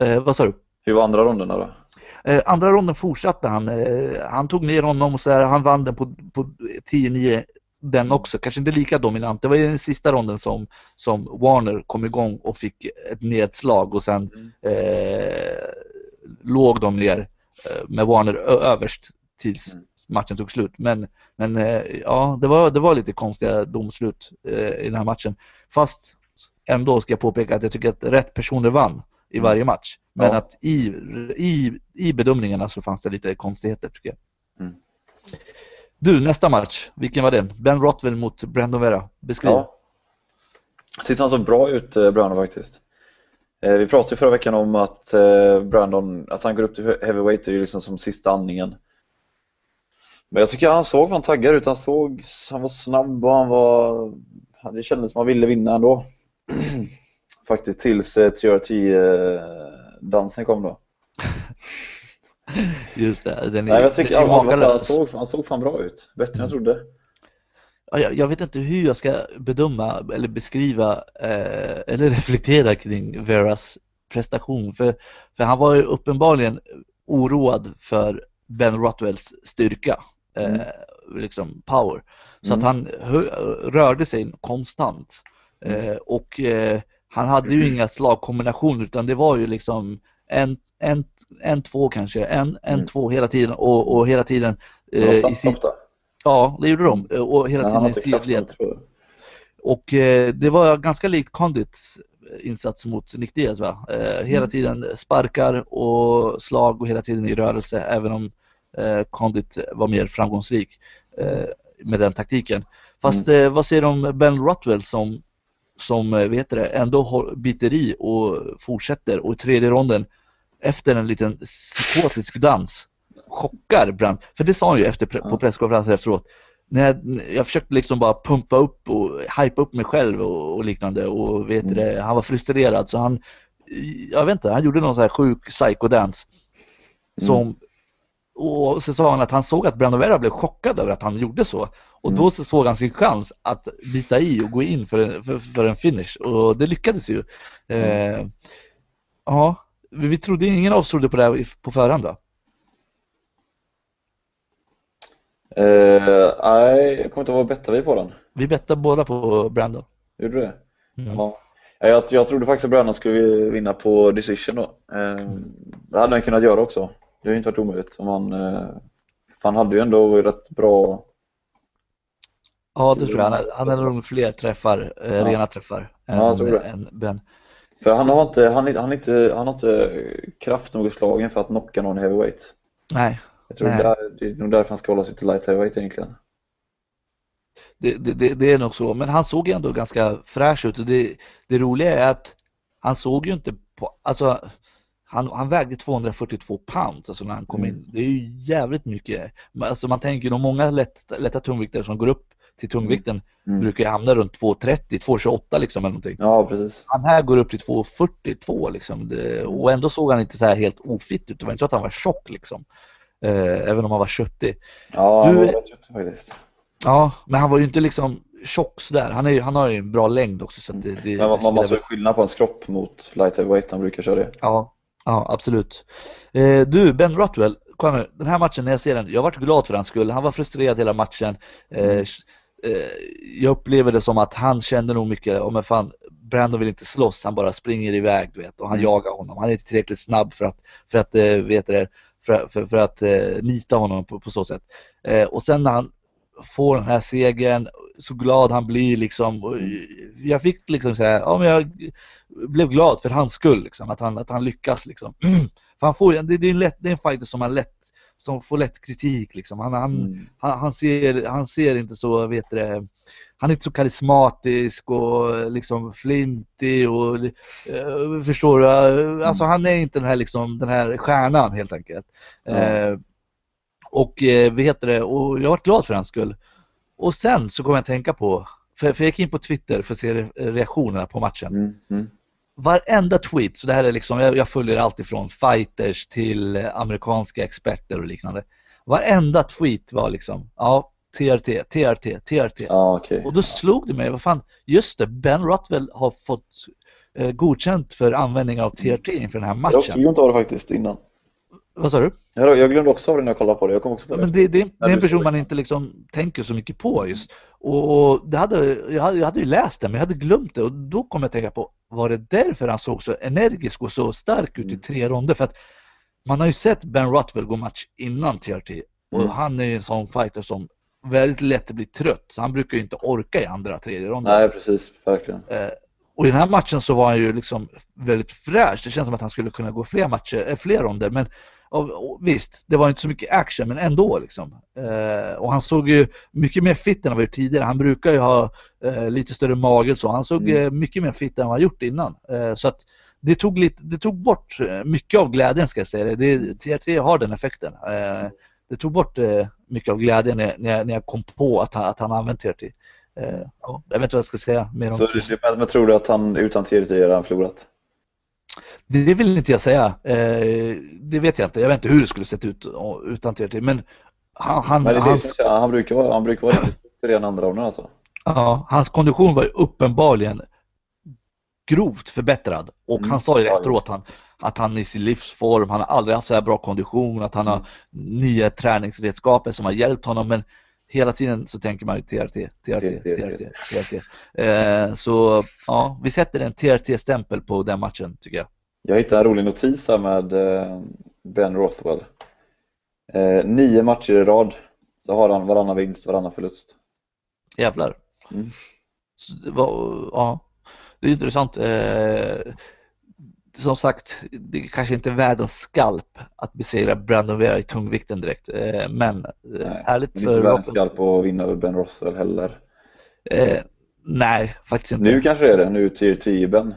Eh, vad sa du? Hur var andra ronderna då? Eh, andra ronden fortsatte han. Eh, han tog ner honom och så här, han vann den på, på 10-9 den också. Kanske inte lika dominant. Det var i den sista ronden som, som Warner kom igång och fick ett nedslag och sen Mm. eh, låg de ner eh, med Warner överst tills Mm. Matchen tog slut. Men, men eh, ja, det var, det var lite konstiga domslut eh, i den här matchen. Fast ändå ska jag påpeka att jag tycker att rätt personer vann i Mm. varje match. Men Ja. att i, i, i bedömningarna så fanns det lite konstigheter tycker jag. Mm. Du, nästa match, vilken var den? Ben Rothwell mot Brandon Vera. Beskriv. Ja. Tyckte han såg bra ut, eh, Brandon faktiskt. Vi pratade förra veckan om att Brandon, att han går upp till he- heavyweight är ju liksom som sista andningen. Men jag tycker han såg fan taggad ut, han såg, han var snabb och han var, det kändes som han ville vinna ändå. Faktiskt tills eh, TRT-dansen kom då. Just det. Den Nej, jag tycker den är han, såg, han såg fan bra ut, bättre än jag trodde. Ja, Jag, jag vet inte hur jag ska bedöma eller beskriva eh, eller reflektera kring Veras prestation. För, för han var ju uppenbarligen oroad för Ben Rothwells styrka, eh, Mm. liksom power. Så Mm. att han rörde sig konstant. Eh, och eh, han hade ju inga slagkombinationer utan det var ju liksom en, en, en två kanske, en, en Mm. två hela tiden och, och hela tiden De eh, i satt ofta. Ja, det gjorde de och hela tiden i sidled. Och eh, det var ganska likt Condits insats mot Nick Diaz va? Eh, hela Mm. tiden sparkar och slag och hela tiden i rörelse även om eh, Condit var mer framgångsrik eh, med den taktiken. Fast Mm. eh, vad säger du om Ben Rothwell som, som vet det, ändå biter i och fortsätter och i tredje ronden efter en liten psykotisk dans chockar Brand. För det sa han ju efter, på presskonferensen efteråt. När jag, jag försökte liksom bara pumpa upp och hypa upp mig själv och, och liknande och vet Mm. det, han var frustrerad så han, jag vet inte, han gjorde någon sån här sjuk psychodance som och så sa han att han såg att Brandon Vera blev chockad över att han gjorde så. Och Mm. då så såg han sin chans att bita i och gå in för en, för, för en finish. Och det lyckades ju. Eh, ja, vi trodde, ingen av oss trodde på det här på förhand va? Eh, nej, jag kommer inte ihåg vad bettade vi på den. Vi bettade båda på Brandon. Gjorde du det? Mm. Ja. Ja, Jag, jag trodde faktiskt att Brandon skulle vinna på decision då. Eh, det hade han kunnat göra också. Det har ju inte varit omöjligt. Om han, eh, han hade ju ändå rätt bra... Ja, det tror jag. Han Han hade nog fler träffar, eh, Ja. rena träffar, Ja, än, än Ben. För han har inte, han, han, inte, han har inte kraft nog i slagen för att knocka någon heavyweight. Nej, Jag tror Nej. det, är, det är nog därför han ska hålla sig till light heavyweight egentligen. Det, det, det, det är nog så, men han såg ju ändå ganska fräsch ut och det, det roliga är att han såg ju inte på, alltså han, han vägde 242 pounds alltså när han kom Mm. in. Det är ju jävligt mycket. Alltså man tänker nog många lätt, lätta tungviktare som går upp till tungvikten Mm. brukar ju hamna runt 230, 228 liksom eller någonting. Ja, precis. Han här går upp till 242 liksom det, och ändå såg han inte så här helt ofitt ut. Det var inte så att han var tjock liksom. Eh, även om han var köttig. Ja, han Du- var rätt köttig faktiskt. Ja, men han var ju inte liksom tjock sådär. Han, är, ju- han har ju en bra längd också. Så att det, det, Men man, man ha skillnad på hans kropp mot light heavyweight, han brukar köra det. Ja, ja absolut. Eh, du, Ben Rothwell, kom nu. Den här matchen, när jag ser den, jag varit glad för hans skull. Han var frustrerad hela matchen. Eh, Mm. eh, jag upplever det som att han kände nog mycket, om men fan, Brandon vill inte slåss, han bara springer iväg, du vet, och han Mm. jagar honom. Han är inte tillräckligt snabb för att, för att vet det, för, för, för att nita honom på, på så sätt. Och sen när han får den här segern, så glad han blir liksom. Och jag fick liksom säga, ja men jag blev glad för hans skull liksom, att han, att han lyckas liksom. För han får, det, det, är en lätt, det är en fighter som har lätt som får lätt kritik liksom. Han, han, Mm. han, han, ser, han ser inte så, vet det, han är inte så karismatisk och liksom flintig och eh, förstår du? Alltså han är inte den här liksom, den här stjärnan helt enkelt. Ja. Eh, och eh, heter det, och jag har varit glad för hans skull. Och sen så kom jag att tänka på, för, för jag gick in på Twitter för att se re- reaktionerna på matchen Mm. Mm. varenda tweet, så det här är liksom, jag, jag följer allt ifrån fighters till amerikanska experter och liknande. Varenda tweet var liksom, ja, TRT, TRT, TRT. Ja, okej. Och då slog det mig, vad fan, just det, Ben Rothwell har fått eh, godkänt för användning av TRT inför den här Jag också matchen. glömde av det faktiskt innan. Vad sa du? Jag, jag glömde också av det när jag kollade på det. Jag kom också på det. Men det, det, det Ja, är en person man det. inte liksom tänker så mycket på just. Och, och det hade, jag, hade, jag hade ju läst det men jag hade glömt det och då kom jag att tänka på, var det därför han såg så energisk och så stark ut i Mm. tre ronder? För att man har ju sett Ben Rothwell gå match innan TRT och Mm. han är ju en sån fighter som väldigt lätt blir trött så han brukar ju inte orka i andra tredje ronden. Nej, precis. Verkligen. Eh, och i den här matchen så var han ju liksom väldigt fräsch. Det känns som att han skulle kunna gå fler matcher, eh, fler ronder. Men och, visst, det var inte så mycket action, men ändå liksom. Eh, och han såg ju mycket mer fit än han var tidigare. Han brukar ju ha eh, lite större mage så. Han såg Mm. eh, mycket mer fit än vad han gjort innan. Eh, så att det tog, lite, det tog bort eh, mycket av glädjen ska jag säga det. TRT har den effekten. Eh, det tog bort mycket av glädjen när, när, jag, när jag kom på att han, att han använt TRT. Ja, jag vet inte vad jag ska säga mer om Så du, men tror du att han utan TRT hade han förlorat? Det, vill inte jag säga. Eh, det vet jag inte. Jag vet inte hur det skulle sett ut utan TRT. Men han, han, det hans, han brukar vara, han brukar vara riktigt den andra ronden alltså. ja, hans kondition var ju uppenbarligen grovt förbättrad. Och Mm. han sa ju efteråt han, att han är i sin livsform, han har aldrig haft så här bra kondition, att han har Mm. nya träningsredskap som har hjälpt honom. Men hela tiden så tänker man ju TRT, TRT, TRT. TRT, TRT. Eh, så ja, vi sätter en TRT-stämpel på den matchen tycker jag. Jag hittade en rolig notis här med eh, Ben Rothwell. Eh, nio matcher i rad så har han varannan vinst, varannan förlust. Jävlar. Mm. Så var, ja, det är intressant. Som sagt, det är kanske inte är världens skalp att besegra Brandon Vera i tungvikten direkt. Eh, men eh, Nej, härligt för inte världens skalp att vinna över Ben Rothwell heller. Eh, nej, faktiskt inte. Nu kanske det är det, nu TRT Ben.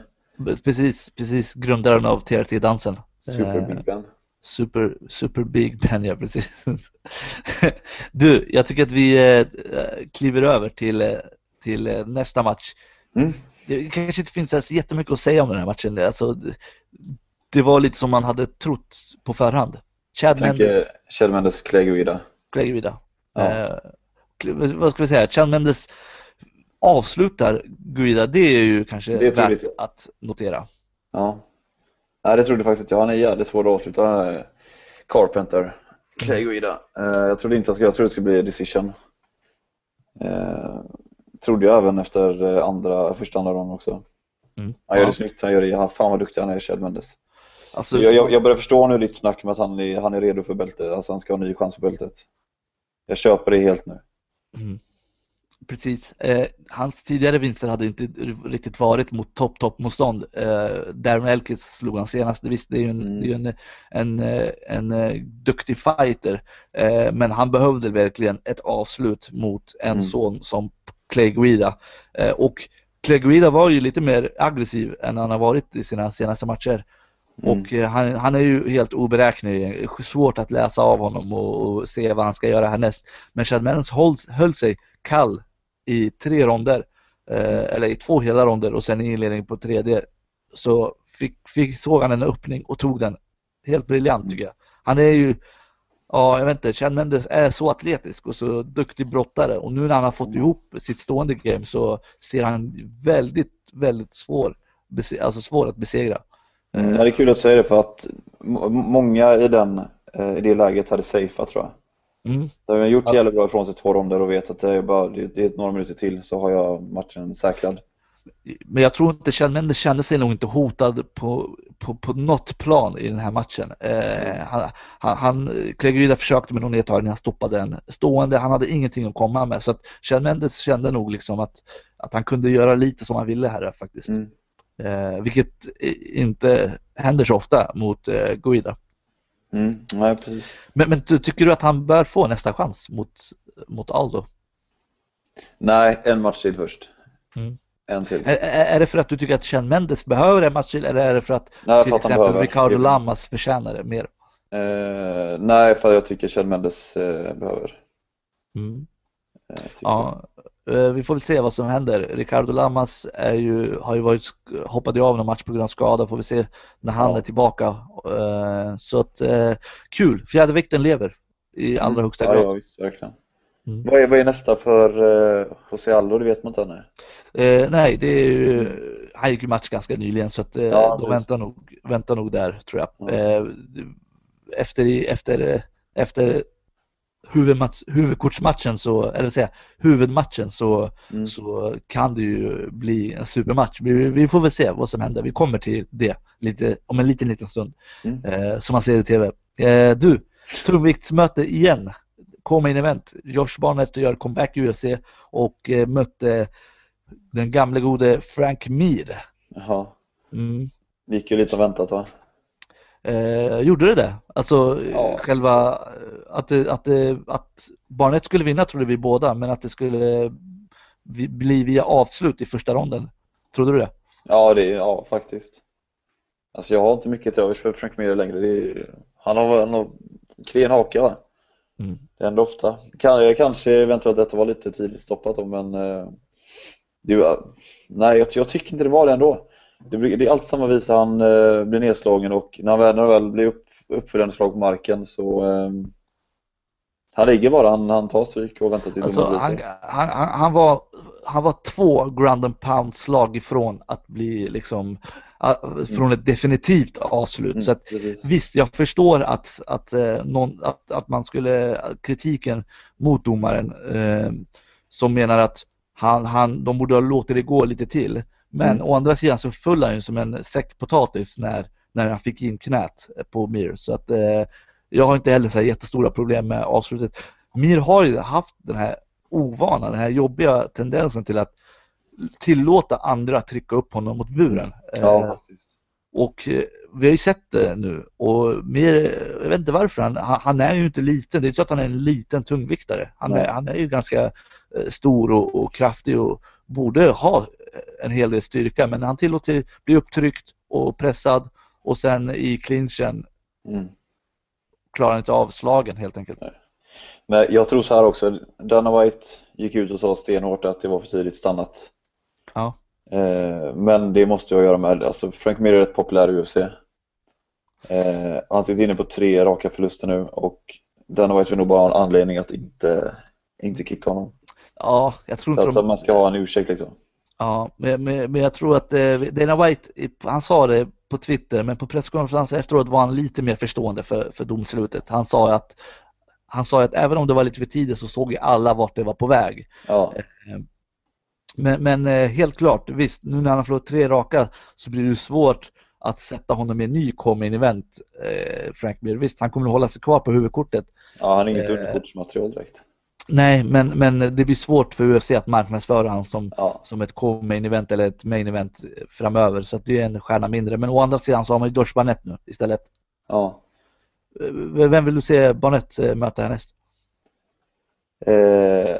Precis, precis grundaren av TRT-dansen. Super Eh, Big Ben. Super, super Big Ben, ja precis. Du, jag tycker att vi kliver över till, till nästa match. Mm. Det kanske inte finns så jättemycket att säga om den här matchen. Alltså, det, var lite som man hade trott på förhand. Chad Mendes, Kjell Mendes Clay Guida. Clay Guida. Ja. Eh, vad ska vi säga? Chad Mendes avslutar Guida. Det är ju kanske Det är värt troligt. att notera. Ja. Nej, det trodde jag faktiskt inte jag. Han är jävligt svår att avsluta. Carpenter. Clay Guida. Eh, jag trodde inte att jag trodde det skulle bli decision. Eh, trodde jag även efter eh, andra, första andra ronden också. Mm. Han gör Ja. det snyggt. Han gör det, han, fan vad duktig han är, Kjell Mendes. Alltså, Jag, jag, jag börjar förstå nu ditt snack med att han är, han är redo för bältet. Alltså han ska ha en ny chans på bältet. Jag köper det helt nu. Mm. Precis. Eh, hans tidigare vinster hade inte riktigt varit mot topp, topp motstånd. Eh, Darren Elkins slog han senast. Visst, det är ju en, Mm. det är en, en, eh, en, eh, duktig fighter. Eh, men han behövde verkligen ett avslut mot en Mm. son som Clay Guida. Eh, och Clay Guida var ju lite mer aggressiv än han har varit i sina senaste matcher. Mm. Och eh, han, han är ju helt oberäknelig, svårt att läsa av honom och, och se vad han ska göra härnäst. Men Chad Mendes höll, höll sig kall i tre ronder, eh, eller i två hela ronder och sen i inledningen på tredje så fick, fick, såg han en öppning och tog den. Helt briljant tycker jag. Han är ju, ja jag vet inte, Chad Mendes är så atletisk och så duktig brottare och nu när han har fått ihop sitt stående game så ser han väldigt, väldigt svår, alltså svår att besegra. Mm, ja, det är kul att säga det för att må- många i, den, eh, i det läget hade safeat tror jag. Mm. De har gjort jävligt bra ifrån sig två ronder och vet att det är bara det det är några minuter till så har jag matchen säkrad. Men jag tror inte Kjell Mendes kände sig nog inte hotad på, på, på något plan i den här matchen. Eh, han, han, han Klegerida försökte med någon nedtagning, han stoppade den stående, han hade ingenting att komma med. Så att Kjell Mendes kände nog liksom att, att han kunde göra lite som han ville här faktiskt. Mm. Eh, vilket inte händer så ofta mot eh, Guida. Mm. Nej, precis. Men, men ty- tycker du att han bör få nästa chans mot, mot Aldo? Nej, en match till först. Mm. En till. Är, är det för att du tycker att Kjell Mendes behöver en match till eller är det för att Nej, till att exempel behöver. Ricardo Lamas förtjänar det mer? Eh, nej, för jag tycker Kjell Mendes eh, behöver. Mm. Eh, Ja, vi får väl se vad som händer. Ricardo Lamas är ju, har ju varit, hoppade av någon match på grund av skada. Får vi se när han Ja. är tillbaka. Så att, kul! Fjädervikten lever i allra högsta ja, grad. ja, visst, verkligen. Mm. Vad, är, vad är nästa för uh, José Aldo? Det vet man inte ännu. Eh, nej, det är ju, han gick ju match ganska nyligen så att eh, Ja, de väntar nog, väntar nog där tror jag. Ja. Eh, efter, efter, efter huvudmatch, huvudkortsmatchen så, eller säga huvudmatchen så, Mm. så kan det ju bli en supermatch. Vi, vi får väl se vad som händer. Vi kommer till det lite, om en liten, liten stund. Mm. Eh, som man ser i TV. Eh, du, tungviktsmöte igen. Kom-in event. Josh Barnett gör comeback i UFC och eh, mötte den gamle gode Frank Mir. Jaha. Mm. Det gick ju lite väntat va? Eh, gjorde det det? Alltså Ja. själva eh, att, det, att, det, att Barnett skulle vinna trodde vi båda men att det skulle vi- bli via avslut i första ronden. Trodde du det? Ja, det, ja faktiskt. Alltså jag har inte mycket till övers för Frank Mir längre. Är, han har en har klen haka va? Mm. Det händer ofta. Kan, kanske eventuellt detta var lite tidigt stoppat då men eh, det, var- nej jag, jag tycker inte det var det ändå. Det, det är alltid samma visa han eh, blir nedslagen och när han väl, blir upp, uppföljande slag på marken så eh, han ligger bara, han, han tar stryk och väntar till Alltså, han, han, han, var, han var två ground and pound slag ifrån att bli liksom från ett definitivt avslut. Mm, Så att, precis. Visst, jag förstår att, att, eh, någon, att, att man skulle, kritiken mot domaren eh, som menar att han, han, de borde ha låtit det gå lite till. Men Mm. å andra sidan så föll han ju som en säck potatis när, när han fick in knät på Mir. Så att eh, jag har inte heller så här jättestora problem med avslutet. Mir har ju haft den här ovana, den här jobbiga tendensen till att tillåta andra trycka upp honom mot buren. Ja, Eh, och eh, vi har ju sett det nu och mer, jag vet inte varför, han, han är ju inte liten. Det är inte så att han är en liten tungviktare. Han är, Nej. han är ju ganska eh, stor och, och kraftig och borde ha en hel del styrka men han tillåter bli upptryckt och pressad och sen i clinchen Mm. klarar han inte av slagen helt enkelt. Men jag tror så här också, Dana White gick ut och sa stenhårt att det var för tidigt stannat. Ja. Eh, men det måste jag göra med, alltså Frank Mir är rätt populär i UFC. Eh, han sitter inne på tre raka förluster nu och Dana White vill nog bara ha en anledning att inte, inte kicka honom. Ja, jag tror inte Så att de... man ska ha en ursäkt liksom. Ja, men, men, men jag tror att eh, Dana White, han sa det på Twitter, men på presskonferensen efteråt var han lite mer förstående för, för domslutet. Han sa att han sa att även om det var lite för tidigt så såg ju alla vart det var på väg. Ja, Men, men eh, helt klart, visst, nu när han har förlorat tre raka så blir det svårt att sätta honom i en ny come-in event, eh, Frank Mir. Visst, han kommer att hålla sig kvar på huvudkortet. ja han är inget Eh. underkortsmaterial direkt. Nej, men, men det blir svårt för UFC att marknadsföra honom som Ja, som ett co-main event eller ett main event framöver så det är en stjärna mindre. Men å andra sidan så har man ju Josh Barnett nu istället. ja. Vem vill du se Barnett möta härnäst? Eh,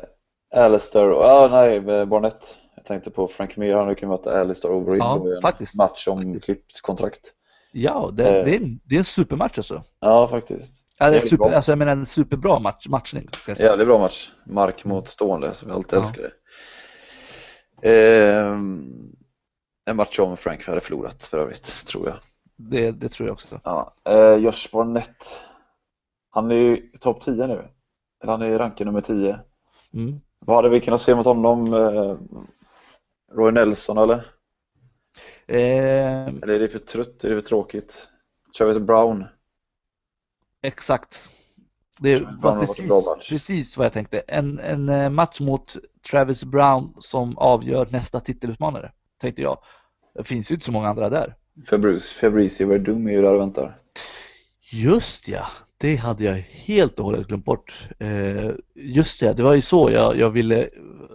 Alistair, ja nej, eh, Barnett. Jag tänkte på Frank Mir, han kan möta Alistair Overeem Ja, i en faktiskt. match om Faktiskt. klippt kontrakt. Ja, det, Eh. det, är, en, det är en supermatch alltså. Ja, faktiskt. Ja, det är super, alltså jag menar en superbra match, matchning. Ska jag säga. Jävligt bra match. Mark mot stående, som jag alltid Ja. älskar det. Ehm, en match om Frank hade förlorat för övrigt, tror jag. Det, det tror jag också. Ja. Eh, Josh Barnett. Han är ju topp 10 nu. Eller han är rankad nummer 10. Mm. Vad hade vi kunnat se mot honom? Eh, Roy Nelson eller? Eh, Eller är det för trött? Är det för tråkigt? Travis Brown? exakt. Det var precis, precis vad jag tänkte. En, en eh, match mot Travis Brown som avgör nästa titelutmanare. tänkte jag. Det finns ju inte så många andra där. Fabrice, Fabrice Verdum är ju där och väntar. Just ja, det hade jag helt och hållet glömt bort. Eh, just det, det var ju så jag, jag ville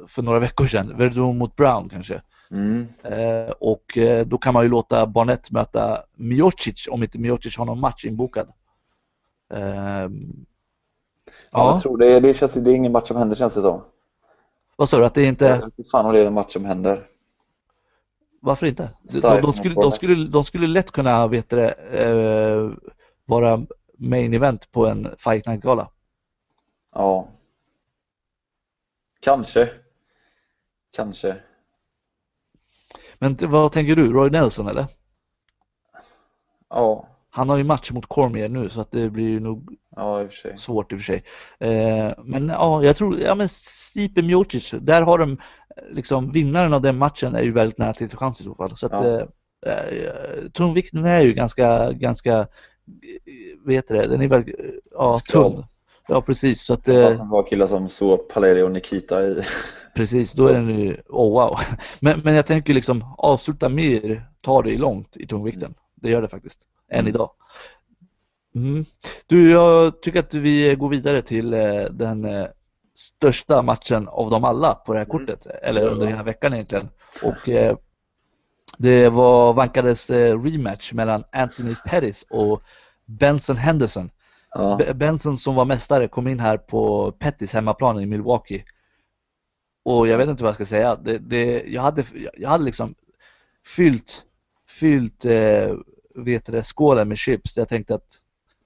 för några veckor sedan, Verdun mot Brown kanske. Mm. Eh, och eh, då kan man ju låta Barnett möta Miocic om inte Miocic har någon match inbokad. Eh, Ja, ja, Jag tror det, det, känns, det är ingen match som händer känns det som. vad sa du? Att det inte... Jag vet inte fan om det är en match som händer. Varför inte? De, de, skulle, de, skulle, de skulle lätt kunna vet det, eh, vara main event på en Fight Night-gala. Ja. Kanske. Kanske. Men vad tänker du? Roy Nelson eller? Ja. Han har ju match mot Cormier nu så att det blir ju nog Ja, i svårt i och för sig. Eh, men ja, jag tror, ja men Stipe Miocic, där har de liksom vinnaren av den matchen är ju väldigt nära till chans i så fall. Så att Ja. eh, eh, tungvikten är ju ganska, ganska, vet det, den är väl, eh, ja tung. Ja precis, så att Fast eh, var killar som så Palerio och Nikita i. precis, då är den ju, oh wow. Men, men jag tänker liksom avsluta mer, ta det långt i tungvikten. Det gör det faktiskt, än Mm. idag. Mm. Du, jag tycker att vi går vidare till eh, den eh, största matchen av dem alla på det här Mm. kortet, eller under hela veckan egentligen. Och eh, det var, vankades eh, rematch mellan Anthony Pettis och Benson Henderson. Ja. Benson som var mästare kom in här på Pettis hemmaplan i Milwaukee. Och jag vet inte vad jag ska säga. Det, det, jag, hade, jag hade liksom fyllt, fyllt eh, vet det, skålen med chips. Jag tänkte att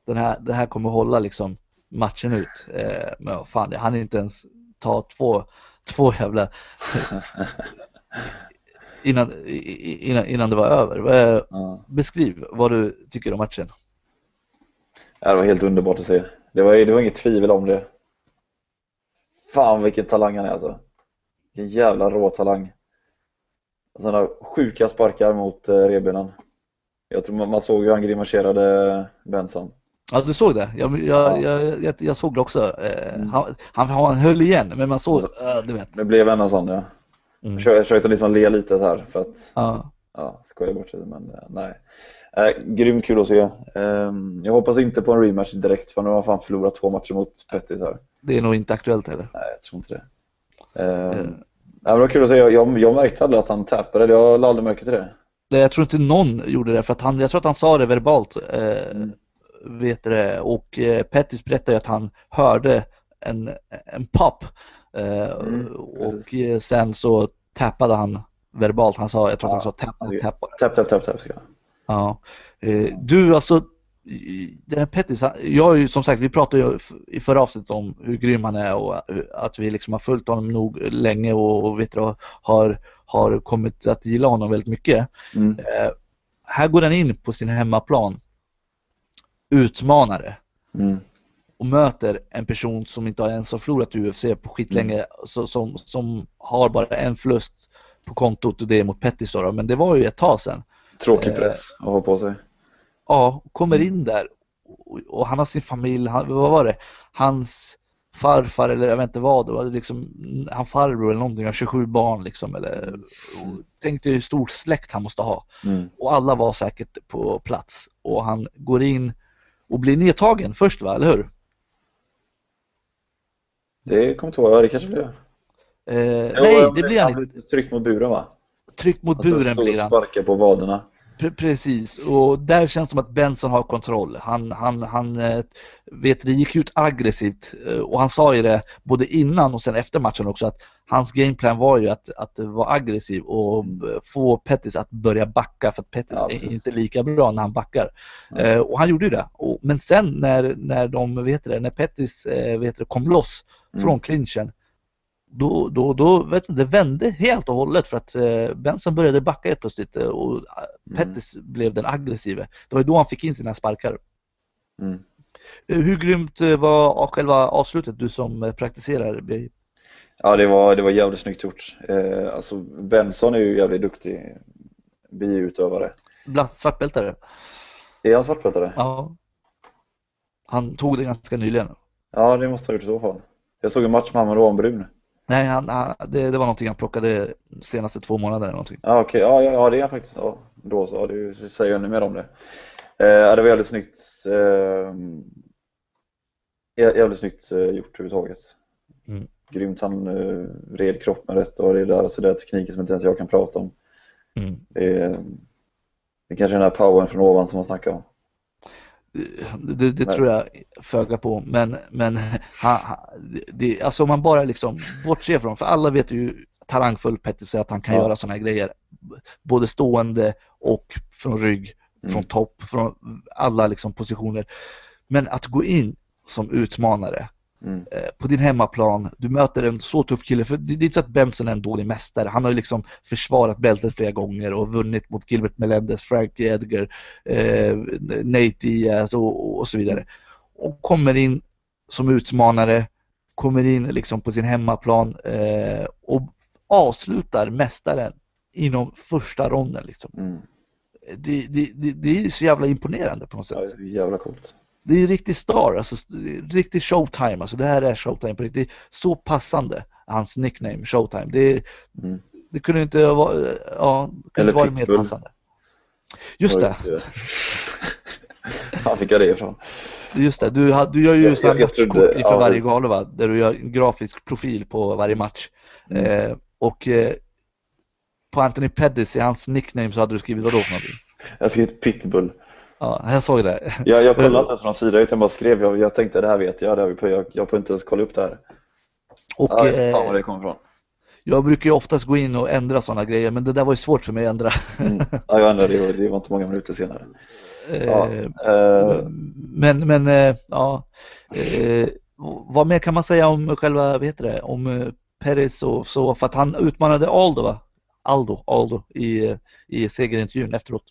den här, det här kommer hålla liksom matchen ut. Eh, men fan, jag hann inte ens ta två, två jävla innan, innan, innan det var över. Eh, Ja. Beskriv vad du tycker om matchen. Ja, det var helt underbart att se. Det var, det var inget tvivel om det. Fan vilken talang han är alltså. Vilken jävla rå talang. Sådana sjuka sparkar mot eh, revbenen. Jag tror man, man såg hur han grimaserade Benson. Ja, du såg det? Jag, jag, jag, jag, jag såg det också. Eh, han, han, han höll igen, men man såg, eh, du vet. Det blev en sån ja. Mm. Jag försökte- liksom le lite så här för att Ja. ja, skoja bort sig men eh, nej. Eh, grymt kul att se. Eh, jag hoppas inte på en rematch direkt för nu har fan förlorat två matcher mot Pettis här. Det är nog inte aktuellt heller. Nej, jag tror inte det. Eh, Eh. nej, men det var kul att se. Jag, jag, jag märkte aldrig att han tappade. Jag lade aldrig märke till det. Det- Jag tror inte någon gjorde det för att han, jag tror att han sa det verbalt. Eh, Mm. vet det? Och eh, Pettis berättade ju att han hörde en, en pop. Eh, Mm, och eh, sen så tappade han verbalt. Han sa, jag tror att han sa. Tapp, tapp, tapp, tapp. ska jag. Ja. Eh, Du alltså, den här Pettis, jag är ju som sagt, vi pratade ju i förra avsnittet om hur grym han är och hur- att vi liksom har följt honom nog länge och, och vet du, har, har kommit att gilla honom väldigt mycket. Mm. Eh, här går han in på sin hemmaplan, utmanare Mm. Och möter en person som inte ens har förlorat UFC på skitlänge, så, som, som har bara en förlust på kontot och det är mot Pettis då, men det var ju ett tag sedan. Tråkig Eh. press att ha på sig. Ja, kommer in där och, och han har sin familj, han, vad var det? Hans farfar eller jag vet inte vad, det var liksom han farbror eller någonting, har 27 barn liksom eller tänk dig hur stor släkt han måste ha. Mm. Och alla var säkert på plats och han går in och blir nedtagen först va, eller hur? Det kommer inte. Ja, det kanske blir. Eh, nej, det blir han inte. Tryckt mot buren va? Tryckt mot Alltså, buren blir han. sparka på vaderna. Pre- Precis, och där känns det som att Benson har kontroll. Han, han, han eh, vet, det gick ut aggressivt eh, och han sa ju det både innan och sen efter matchen också att hans gameplan var ju att, att vara aggressiv och b- få Pettis att börja backa för att Pettis Ja, är inte lika bra när han backar. Eh, och han gjorde ju det. Men sen när, när de, vet det, när Pettis eh, vet det, kom loss Mm. från clinchen då, då, då vet du, det vände helt och hållet för att eh, Benson började backa helt plötsligt eh, och Mm. Pettis blev den aggressiva. Det var ju då han fick in sina sparkar. Mm. Eh, Hur grymt eh, var själva avslutet, du som eh, praktiserar? BJ? Ja, det var, det var jävligt snyggt gjort. Eh, alltså, Benson är ju jävligt duktig biutövare. Bland svartbältare? Är han svartbältare? Ja. Han tog det ganska nyligen. Ja, det måste ha gjort i så fall. Jag såg en match med honom och då var han brun. Nej, han, han, det, det var någonting han plockade senaste två månaderna eller någonting. Ja okej, ja, ja, ja det är han faktiskt. Ja, då så, det säger ännu mer om det. Eh, det var jävligt snyggt. Eh, jä- jävligt snyggt eh, gjort överhuvudtaget. Mm. Grymt, han eh, red kroppen rätt och det där, så det är tekniker som inte ens jag kan prata om. Mm. Det är, det är kanske den här powern från ovan som man snackar om. Det, det tror jag föga på, men, men han, han, det, alltså om man bara liksom bortser från, för alla vet ju talangfull Pettis är att han kan Ja. göra sådana här grejer. Både stående och från rygg, Mm. från topp, från alla liksom positioner. Men att gå in som utmanare Mm. eh, på din hemmaplan, du möter en så tuff kille, för det, det är inte så att Benson är en dålig mästare. Han har ju liksom försvarat bältet flera gånger och vunnit mot Gilbert Melendez, Frankie Edgar, eh, Nate Diaz och, och så vidare. Och kommer in som utmanare, kommer in liksom på sin hemmaplan eh, och avslutar mästaren inom första ronden. Liksom. Mm. Det, det, det, det är så jävla imponerande på något sätt. Ja, jävla coolt. Det är ju riktig star, alltså riktig showtime. Alltså det här är showtime på riktigt. Så passande, hans nickname, showtime. Det, Mm. det kunde inte vara, ja, kunde inte vara mer passande. Just det, Var fick jag det ifrån? just det. Du, har- du gör ju Jag- så här matchkort inför ja, varje gala va? Där du gör en grafisk profil på varje match. Mm. Eh, och eh, på Anthony Pettis i hans nickname så hade du skrivit vadå för någonting? Jag skrev Pitbull. Ja, jag såg det. Jag, jag kollade inte ens från sidan utan bara skrev. Jag, jag tänkte det här vet jag. Det vi på, jag, jag får inte ens kolla upp det här. Och Ja, vet fan eh, var det kommer ifrån. jag brukar ju oftast gå in och ändra sådana grejer men det där var ju svårt för mig att ändra. Mm. Ja, jag ändrade det. Det var inte många minuter senare. Ja, Eh, eh, Men, men eh, ja, eh, vad mer kan man säga om själva, vad heter det, om eh, Perez och så, för att han utmanade Aldo va? Aldo, Aldo i, eh, i segerintervjun efteråt.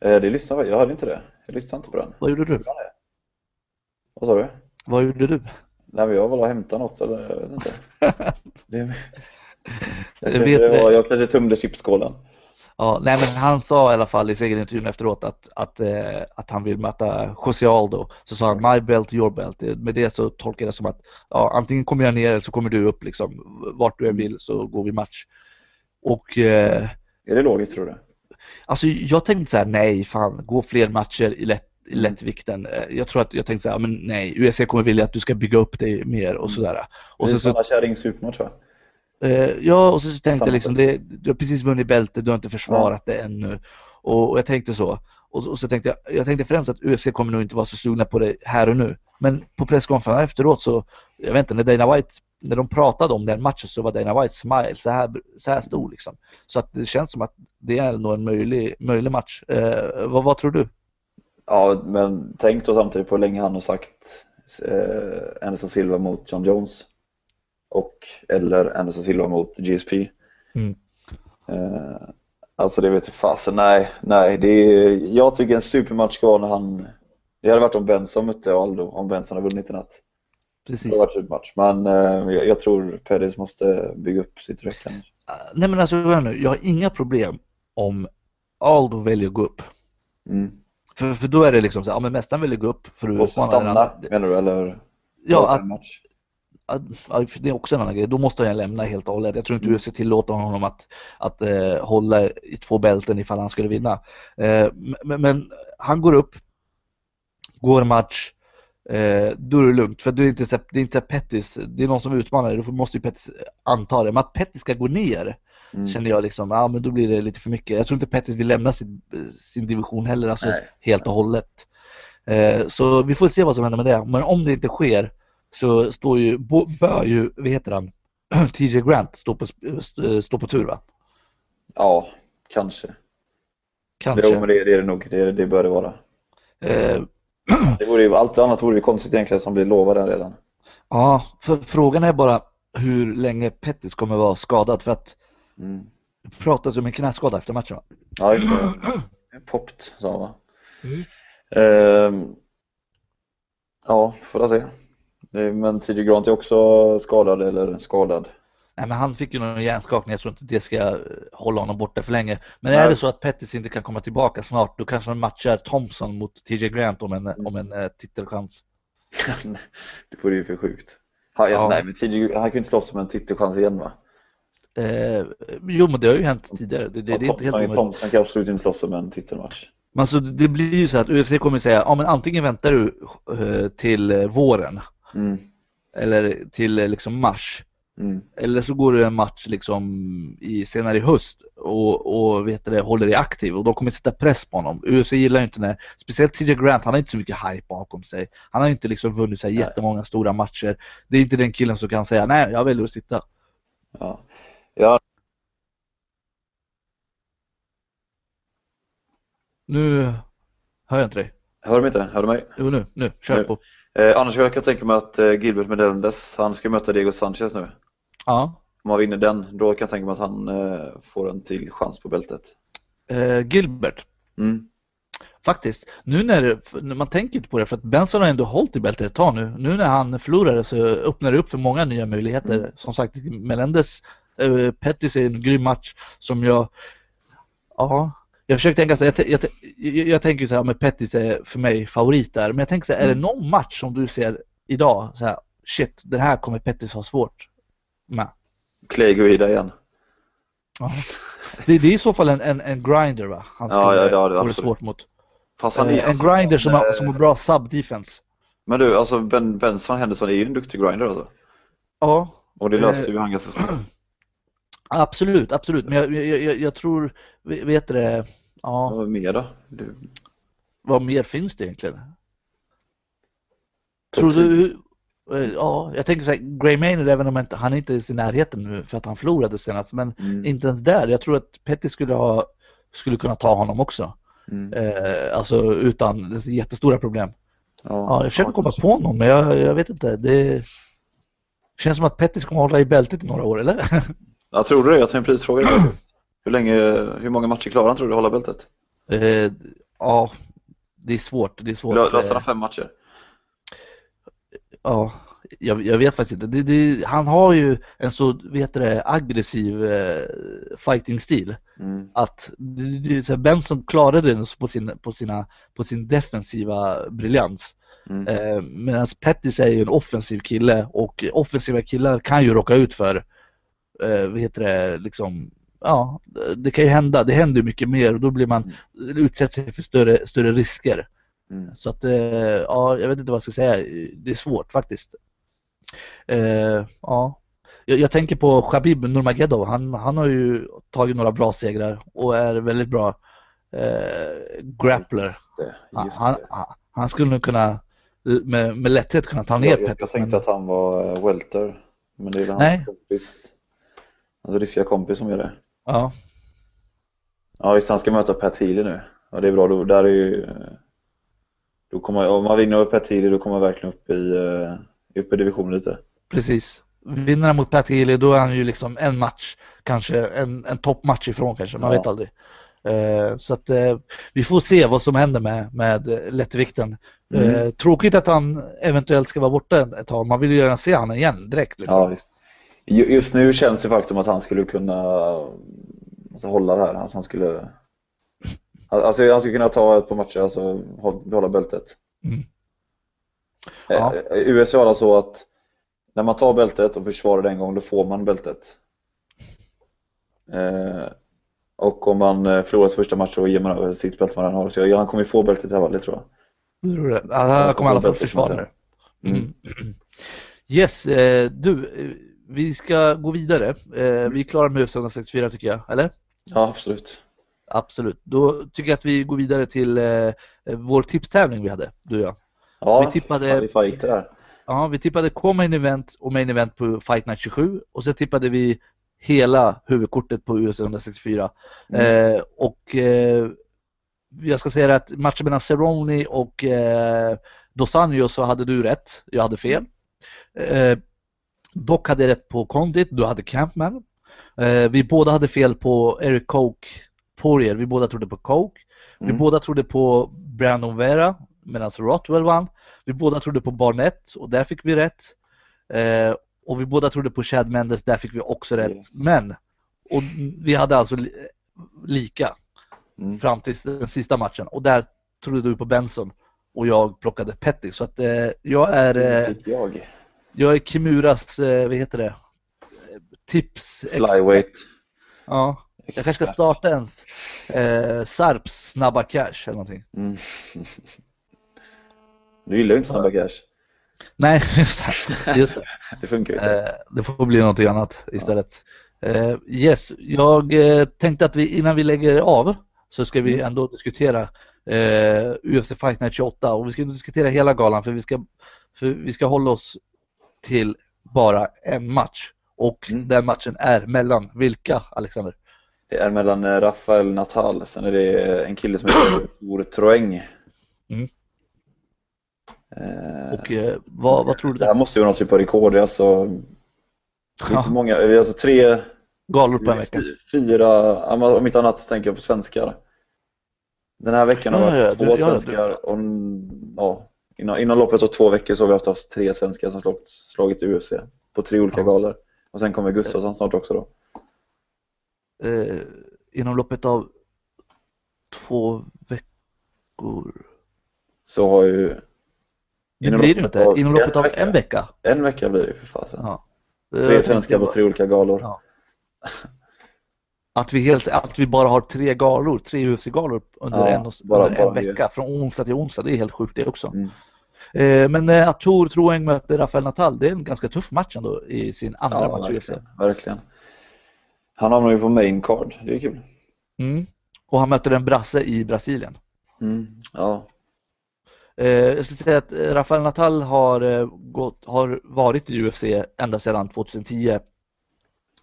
Eh, det lyssnade jag. Jag hade inte det. Jag lyssnade inte på den. Vad gjorde du? Vad sa du? Vad gjorde du? Nej, men jag var och hämtade något eller jag vet inte. Det, jag, Jag vet det var, jag kanske tömde chipsskålen. Ja, nej men han sa i alla fall i segerintervjun efteråt att, att, eh, att han vill möta José Aldo. Så sa han my belt, your belt. Med det så tolkar jag det som att ja, antingen kommer jag ner eller så kommer du upp liksom. Vart du än vill så går vi match. Och eh, Är det logiskt tror du? Alltså jag tänkte så här, nej fan, gå fler matcher i, lätt, i Mm. lättvikten. Eh, Jag tror att jag tänkte så här, men nej, UFC kommer vilja att du ska bygga upp dig mer och sådär. Och det är så, samma kärring supermatch va? eh, ja, och så, så tänkte jag liksom, det, du har precis vunnit bältet, du har inte försvarat det ännu. Och, och jag tänkte så. Och, så- och så tänkte jag, jag tänkte främst att UFC kommer nog inte vara så sugna på det här och nu. Men på presskonferensen efteråt så, jag vet inte, när Dana White, när de pratade om den matchen så var Dana White smile så här, så här stor liksom. Så att det känns som att det är nog en möjlig, möjlig match. Eh, vad, vad tror du? Ja, men tänk då samtidigt på hur länge han har sagt eh, Anderson Silva mot John Jones och eller Anderson Silva mot GSP. Mm. Eh, alltså det vet jag fasen, nej, nej, det är, jag tycker en supermatch ska vara när han det hade varit om Benson mötte Aldo, om Benson hade vunnit i natt. Det Precis. hade varit supermatch, men eh, jag, jag tror Perez måste bygga upp sitt räck. kanske. Nej men alltså hör nu, jag har inga problem om Aldo väljer att gå upp. Mm. För, för då är det liksom så ja men mästaren väljer gå upp för att Måste stanna, menar du, eller? Ja, att, en match? att, för det är också en annan grej. Då måste han lämna helt och hållet. Jag tror inte Mm. UFC tillåter honom att, att eh, hålla i två bälten ifall han skulle vinna. Eh, men, men han går upp, går match, eh, då är det lugnt. För det är inte, så det är inte så Pettis, det är någon som utmanar dig, då måste ju Pettis anta det. Men att Pettis ska gå ner Mm. känner jag liksom, ja men då blir det lite för mycket. Jag tror inte Pettis vill lämna sin, sin division heller, alltså Nej. helt och hållet. Eh, så vi får se vad som händer med det. Men om det inte sker så står ju, bör ju, vad heter han, TJ Grant stå på, stå på tur va? Ja, kanske. Kanske. Jo, men det, det är det nog. Det, det bör det vara. Eh, Det vore ju, allt annat vore ju konstigt egentligen som blir lovade redan. ja, för frågan är bara hur länge Pettis kommer vara skadad för att Mm. det pratas om en knäskada efter matchen va? Ja, just det. Poppt, sa han va? Mm. Ehm, ja, får jag se. Men TJ Grant är också skadad eller skadad. Nej men han fick ju någon hjärnskakning, jag tror inte det ska hålla honom borta för länge. Men Nej. är det så att Pettis inte kan komma tillbaka snart, då kanske han matchar Thompson mot TJ Grant om en, Mm. om en eh, titelchans. det vore ju för sjukt. Han, Ja. Nej, men TJ, han kan ju inte slåss om en titelchans igen va? Eh, jo men det har ju hänt tidigare. Det, det, det är inte helt Thompson. Thompson kan absolut inte slåss om en titelmatch. Men alltså, det blir ju så att UFC kommer säga, ja men antingen väntar du eh, till våren Mm. eller till eh, liksom mars Mm. eller så går du en match liksom i, senare i höst och, och vet det, håller dig aktiv och de kommer sätta press på honom. UFC gillar ju inte när, speciellt TJ Grant, han har inte så mycket hype bakom sig. Han har inte liksom vunnit så här jättemånga stora matcher. Det är inte den killen som kan säga, nej jag väljer att sitta. Ja. ja, Nu hör jag inte dig. hör du inte? Hör du mig? Jo nu, nu, kör Nu. på. Eh, annars jag kan tänka mig att eh, Gilbert Melendez, han ska möta Diego Sanchez nu. Ja. Om han vinner den, då kan jag tänka mig att han eh, får en till chans på bältet. Eh, Gilbert, Mm. faktiskt. Nu när, när man tänker på det, för att Benson har ändå hållit i bältet ett tag nu. Nu när han förlorade så öppnar det upp för många nya möjligheter. Mm. Som sagt, Melendez, eh, Pettis är en grym match som jag, ja, jag försöker tänka så här, jag, jag, jag, tänker så här, men Pettis är för mig favorit där. Men jag tänker så här, är det Mm. någon match som du ser idag, så här, shit, den här kommer Pettis ha svårt med? Clay Guida igen. Ja. Det, det är i så fall en, en, en grinder va? Han skulle Ja, ja, ja, det få det svårt mot. Fast han är, Eh, en alltså, grinder som har, som har bra sub-defense. Men du, alltså Ben, Benson Henderson är ju en duktig grinder alltså. Ja, Och det löste Eh, ju han ganska snabbt. absolut, absolut. Men jag, jag, jag, jag tror, vet du det, ja, Vad mer då? Du, vad mer finns det egentligen? Tror du, ja, jag tänker så här, Gray Maynard, även om inte, han är inte är i närheten nu för att han förlorade senast, men mm, inte ens där. Jag tror att Petty skulle ha, skulle kunna ta honom också. mm, Eh, alltså utan jättestora problem. ja, Ja, jag försöker komma på någon, men jag, jag vet inte. Det känns som att Pettis kommer hålla i bältet i några år, eller? Jag tror det, jag tar en prisfråga. hur, länge, hur många matcher klarar han tror du att hålla bältet? Eh, ja, det är svårt. Det är svårt. Lö- Löser Eh, han fem matcher? Ja, jag, jag vet faktiskt inte. Det, det, han har ju en så, vet det, aggressiv eh, fighting-stil. Mm, Att det, Benson klarade den på sin, på, sina, på sin defensiva briljans. mm, Eh, Medan Pettis är ju en offensiv kille och offensiva killar kan ju råka ut för, eh, vad heter det, liksom, ja, det kan ju hända, det händer mycket mer och då blir man, utsätter sig för större, större risker. Mm. Så att, eh, ja, jag vet inte vad jag ska säga, det är svårt faktiskt. Eh, ja. Jag, jag tänker på Khabib Nurmagomedov, han, han har ju tagit några bra segrar och är väldigt bra eh, grappler. Just det, Han, just han, det. han skulle nog kunna med, med lätthet kunna ta ner Jag, jag, Pettis. jag tänkte men- att han var eh, welter. Men det är väl hans kompis, hans ryska kompis som gör det. Ja, Ja visst, han ska möta Pat Healy nu. Ja det är bra, där är ju då kommer, om man vinner över Pat Healy då kommer man verkligen upp i, eh, upp i divisionen lite. precis. Vinner han mot Pat Healy då är han ju liksom en match, kanske en, en toppmatch ifrån kanske, man Ja. vet aldrig. Eh, så att eh, vi får se vad som händer med, med lättvikten. Mm. Tråkigt att han eventuellt ska vara borta ett tag, man vill ju gärna se honom igen direkt. Liksom. Ja visst. Ju- Just nu känns det som att han skulle kunna alltså, hålla det här. Alltså, han skulle Alltså han skulle kunna ta ett par matcher, alltså håll- behålla bältet. Mm. Ja. Eh, USA är det så att när man tar bältet och försvarar det en gång, då får man bältet. Eh, och om man eh, förlorar första match så ger man över sitt bälte man har. Så jag, han kommer ju få bältet i alla fall, det tror jag. Du tror det? Ja, han kommer i alla fall försvara det. Mm. Yes, eh, du, eh, vi ska gå vidare. Eh, vi är klara med UFC 164 tycker jag, eller? Ja, absolut. Absolut. Då tycker jag att vi går vidare till eh, vår tipstävling vi hade, du och jag. Ja, Vi tippade- fan, vi fick det där. Ja, vi tippade co-main event och main event på Fight Night 27 och så tippade vi hela huvudkortet på UFC 164. Mm. Eh, och eh, jag ska säga att matchen mellan Cerrone och eh, Dos Anjos så hade du rätt, jag hade fel. Eh, dock hade jag rätt på Condit, du hade Campman. Eh, vi båda hade fel på Eric Poirier, vi båda trodde på Coke. Vi Mm. båda trodde på Brandon Vera medan Rottwell vann. Vi båda trodde på Barnett och där fick vi rätt. Eh, och vi båda trodde på Chad Mendes, där fick vi också rätt. Yes. Men, och vi hade alltså li- lika Mm. fram till den sista matchen och där trodde du på Benson och jag plockade Petty. Så att eh, jag är, eh, jag. jag är Kimuras, eh, vad heter det? Tips. Flyweight. Ja. Jag kanske ska starta en eh, Sarps snabba cash eller någonting. Mm. Du gillar ju inte snabba cash. Nej, just det. Just det. Det funkar ju inte. Eh, det får bli någonting annat istället. Eh, yes, jag eh, tänkte att vi innan vi lägger av så ska vi Mm. ändå diskutera eh, UFC Fight Night 28 och vi ska inte diskutera hela galan för vi ska, för vi ska hålla oss till bara en match och Mm. den matchen är mellan vilka Alexander? Är mellan eh, Rafael Natal, sen är det en kille som heter Tor Troeng. Mm. Eh, Och eh, vad, vad tror du Det här måste ju vara någon typ av rekord. Det är alltså, det är inte Ja, många, det är alltså tre, galor på en vecka. fyra, om inte annat tänker jag på svenskar. Den här veckan har Ja, varit ja, två svenskar och ja, innan, innan loppet av två veckor så har vi haft haft tre svenskar som slagit, slagit i UFC på tre olika Ja. galor. Och sen kommer Gustafsson snart också då. Eh, inom loppet av två veckor. Så har ju Det blir det loppet inte. av Inom en loppet av vecka. en vecka. en vecka blir det för fasen. Ja. Tre Eh, svenskar på tre olika galor. Ja. Att vi, helt, att vi bara har tre galor, tre UFC-galor under, Ja, en, bara- under en bara det. vecka, från onsdag till onsdag. Det är helt sjukt det också. Mm. Eh, men eh, att Tor Troeng möter Rafael Natal, det är en ganska tuff match ändå i sin andra Ja, match i UFC. verkligen. Han hamnar ju på main card, det är kul. Mm. Och han möter en brasse i Brasilien. Mm. Ja, Eh, jag skulle säga att Rafael Natal har, eh, gått, har varit i UFC ända sedan 2010.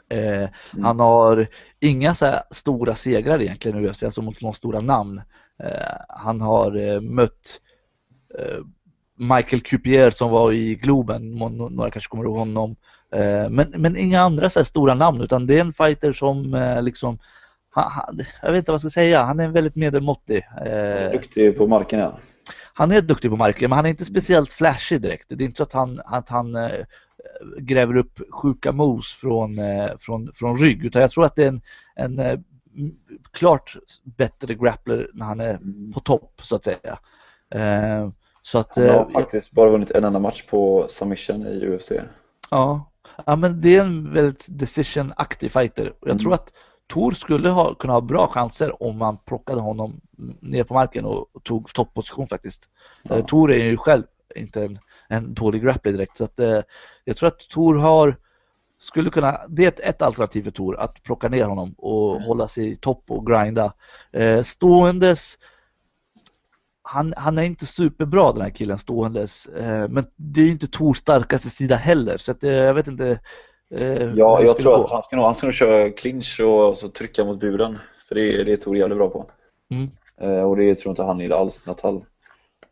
Eh, Han har inga så stora segrar egentligen i UFC, alltså mot några stora namn. Eh, han har mött Michael Cupier som var i Globen, några kanske kommer ihåg honom. Eh, men, men inga andra så stora namn utan det är en fighter som eh, liksom han, han, jag vet inte vad jag ska säga, han är väldigt medelmåttig. Eh, duktig på marken ja. han är duktig på marken men han är inte speciellt flashig direkt. Det är inte så att han, att han eh, gräver upp sjuka moves från, från, från rygg utan jag tror att det är en, en klart bättre grappler när han är Mm. på topp så att säga. Så att, Han har faktiskt bara vunnit en enda match på submission i UFC. ja. Ja men det är en väldigt decision-aktig fighter. Och Jag Mm. tror att Tor skulle ha, kunna ha bra chanser om man plockade honom ner på marken och tog toppposition faktiskt. Ja. Eh, Tor är ju själv inte en, en dålig grappler direkt så att eh, jag tror att Tor har skulle kunna, det är ett, ett alternativ för Tor att plocka ner honom och Mm. hålla sig i topp och grinda. Eh, ståendes han, han är inte superbra den här killen ståendes eh, men det är inte Tors starkaste sida heller så att eh, jag vet inte eh, Ja, jag tror gå. att han ska nog, han ska nog köra clinch och så trycka mot buren. För det, det är Tor jävligt bra på. Mm. Eh, och det tror inte han gillar alls, Natal.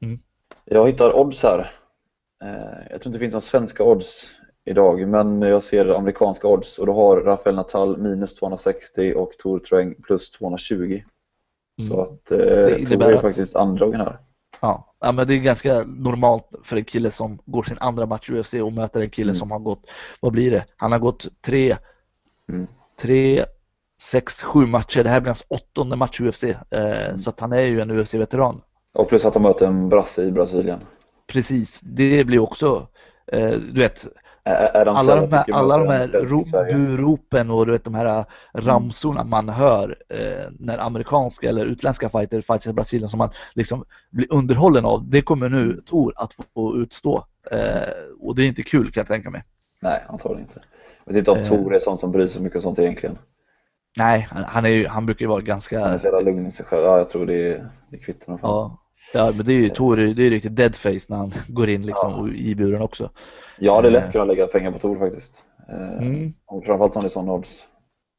Mm. Jag hittar odds här. Eh, jag tror inte det finns några svenska odds idag, men jag ser amerikanska odds och då har Rafael Natal minus 260 och Tor Troeng plus 220. Så Mm. att eh, innebär Tor är faktiskt underdogen här. Ja. ja, men det är ganska normalt för en kille som går sin andra match i UFC och möter en kille Mm. som har gått, vad blir det? Han har gått tre, Mm. tre, sex, sju matcher. Det här blir hans åttonde match i UFC. Eh, Mm. Så att han är ju en UFC-veteran. Och plus att han möter en brasse i Brasilien. Precis, det blir också, eh, du vet, Ä- Adam alla de här, alla de här ro- buropen och du vet de här ramsorna man hör eh, när amerikanska eller utländska fighter fights i Brasilien som man liksom blir underhållen av. Det kommer nu Tor att få utstå. Eh, och det är inte kul kan jag tänka mig. Nej, antagligen inte. Jag vet inte om Eh. Tor är sån som bryr sig mycket om sånt egentligen. Nej, han, han, är ju, han brukar ju vara Han är ganska, så jävla lugn i sig själv. Ja, jag tror det, det kvittar nog ja, ja men det är ju Tor, det är riktigt deadface när han går in liksom Ja. i buren också. Jag hade lätt Eh. kunnat lägga pengar på Tor faktiskt. Eh, Mm. och Framförallt om det är sån odds.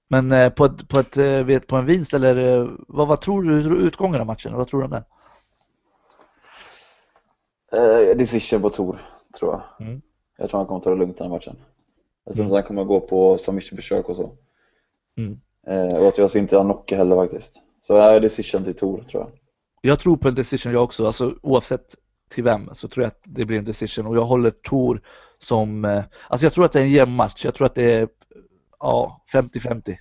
Men eh, på, ett, på, ett, eh, vet- på en vinst eller eh, vad, vad tror du utgången av matchen? Vad tror du om den? Eh, decision på Tor, tror jag. Mm. Jag tror han kommer ta det lugnt den här matchen. Jag tror Mm. han kommer gå på submission-försök och så. Mm. Eh, och tror jag ser inte han knocka heller faktiskt. Så jag är decision till Tor, tror jag. Jag tror på en decision jag också, alltså oavsett till vem så tror jag att det blir en decision och jag håller Tor som, eh, alltså jag tror att det är en jämn match, jag tror att det är ja, 50-50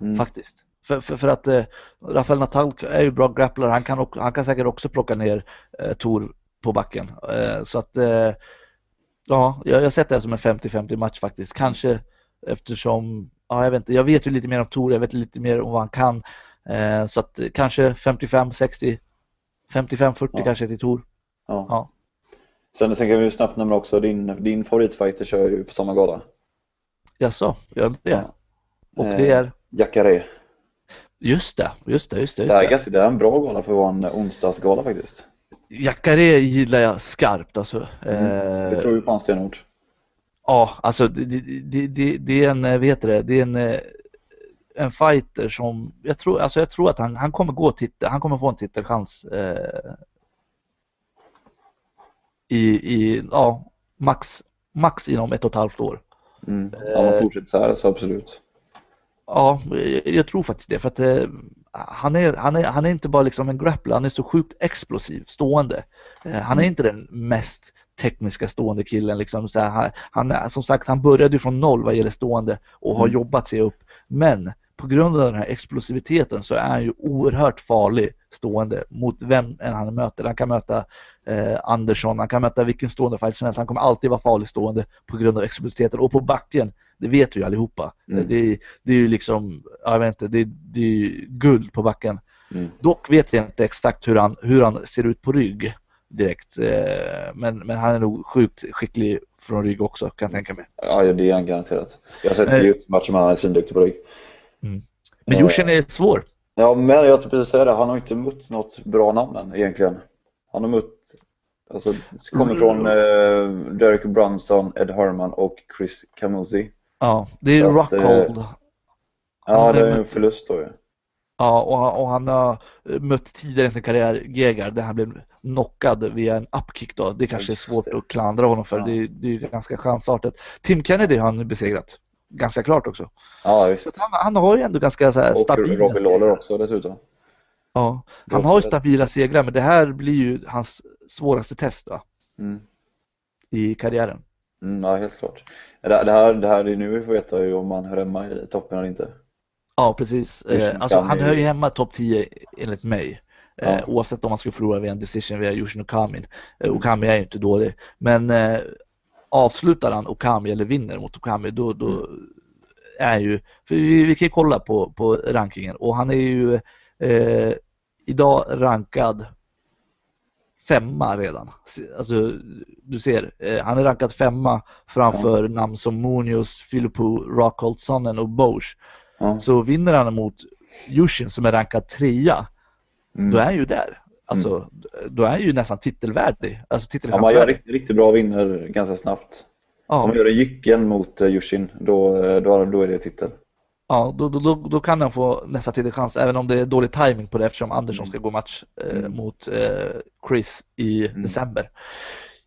Mm. faktiskt. För, för, för att eh, Rafael Natal är ju bra grappler, han kan, han kan säkert också plocka ner eh, Tor på backen. Eh, så att eh, Ja, jag har sett det som en 50-50 match faktiskt. Kanske eftersom, ja jag vet inte, jag vet ju lite mer om Tor, jag vet lite mer om vad han kan. Eh, så att eh, kanske 55-60, 55-40 Ja. kanske till Tor. Ja. Ja. Sen, sen kan vi ju snabbt nämna också din, din favoritfighter kör ju på samma gala. Jaså, gör det? Ja. Och Eh, det är, Jacare. just det, just det, just det. Det, Just det. ganska, det är en bra gala för att vara en onsdagsgala faktiskt. Jacare gillar jag skarpt alltså. Mm. Eh, Jag tror ju på hans stenhårt. Ja, alltså det, det, det, det är en, eh, vad heter det, det är en, eh, en fighter som, jag tror, alltså jag tror att han, han kommer gå titel, han kommer få en titelchans eh, i, i, ja, max, max inom ett och ett halvt år. Mm. Om man Eh. fortsätter så här så absolut. Ja, jag, tror faktiskt det för att eh, han, är, han, är, han är inte bara liksom en grappler, han är så sjukt explosiv stående. Eh, han är Mm. inte den mest tekniska stående killen liksom. Så här, han, som sagt, han började ju från noll vad gäller stående och har Mm. jobbat sig upp. Men på grund av den här explosiviteten så är han ju oerhört farlig stående mot vem än han möter. Han kan möta eh, Andersson, han kan möta vilken stående fight som helst. Han kommer alltid vara farlig stående på grund av explosiviteten. Och på backen, det vet vi ju allihopa. Mm. Det, är- det är ju liksom, jag vet inte, det, det är ju guld på backen. Mm. Dock vet jag inte exakt hur han, hur han ser ut på rygg direkt. Eh, Men, men han är nog sjukt skicklig från rygg också kan jag tänka mig. Ja, det är han garanterat. Jag har sett eh. matcher med han är svinduktig på rygg. Men Eh. Joshin är svår. Ja, men jag tänkte precis säga det. Han har inte mött något bra namn än egentligen. Han har mött, alltså, kommer från eh, Derek Brunson, Ed Herman och Chris Camuzzi. Ja, det är att, eh, Rockhold. Ja, Han det är en mött- förlust då ju. Ja, och han, och han har eh, mött tidigare i sin karriär Gegar där han blev knockad via en upkick då. Det kanske är svårt det. att klandra honom för. Ja. Det, är- det är ju ganska chansartat. Tim Kennedy har han besegrat. Ganska klart också. Ja, visst. han, han har ju ändå ganska så här Och stabila Robbie Lawler också dessutom. Ja, han har ju stabila segrar men det här blir ju hans svåraste test va? Mm. i karriären. Mm, ja, helt klart. Det, det, här, det här är nu vi får veta om man hör hemma i toppen eller inte. Ja, precis. Eh, alltså, han hör ju hemma topp 10 enligt mig. Eh, Ja. Oavsett om man skulle förlora via en decision via Yushin Okamin. Eh. Okami är ju inte dålig. Men eh, avslutar han Okami eller vinner mot Okami då, då Mm. är ju, för vi, vi kan ju kolla på, på rankingen och han är ju eh, idag rankad femma redan. Alltså du ser, eh, han är rankad femma framför namn som Munoz, Filippo, Rockhold, Sonnen och Bosch. Ja. Så vinner han mot Yushin som är rankad trea, Mm. då är han ju där. Alltså, då är ju nästan titelvärdig. Alltså Om man gör riktigt, riktigt bra vinner ganska snabbt. Om Ja, man gör en jycken mot eh, Yushin, då, eh, då, då är det titel. ja då, då, då, då kan han få nästa titelchans även om det är dålig timing på det eftersom Andersson Mm. ska gå match eh, Mm. mot eh, Chris i Mm. december.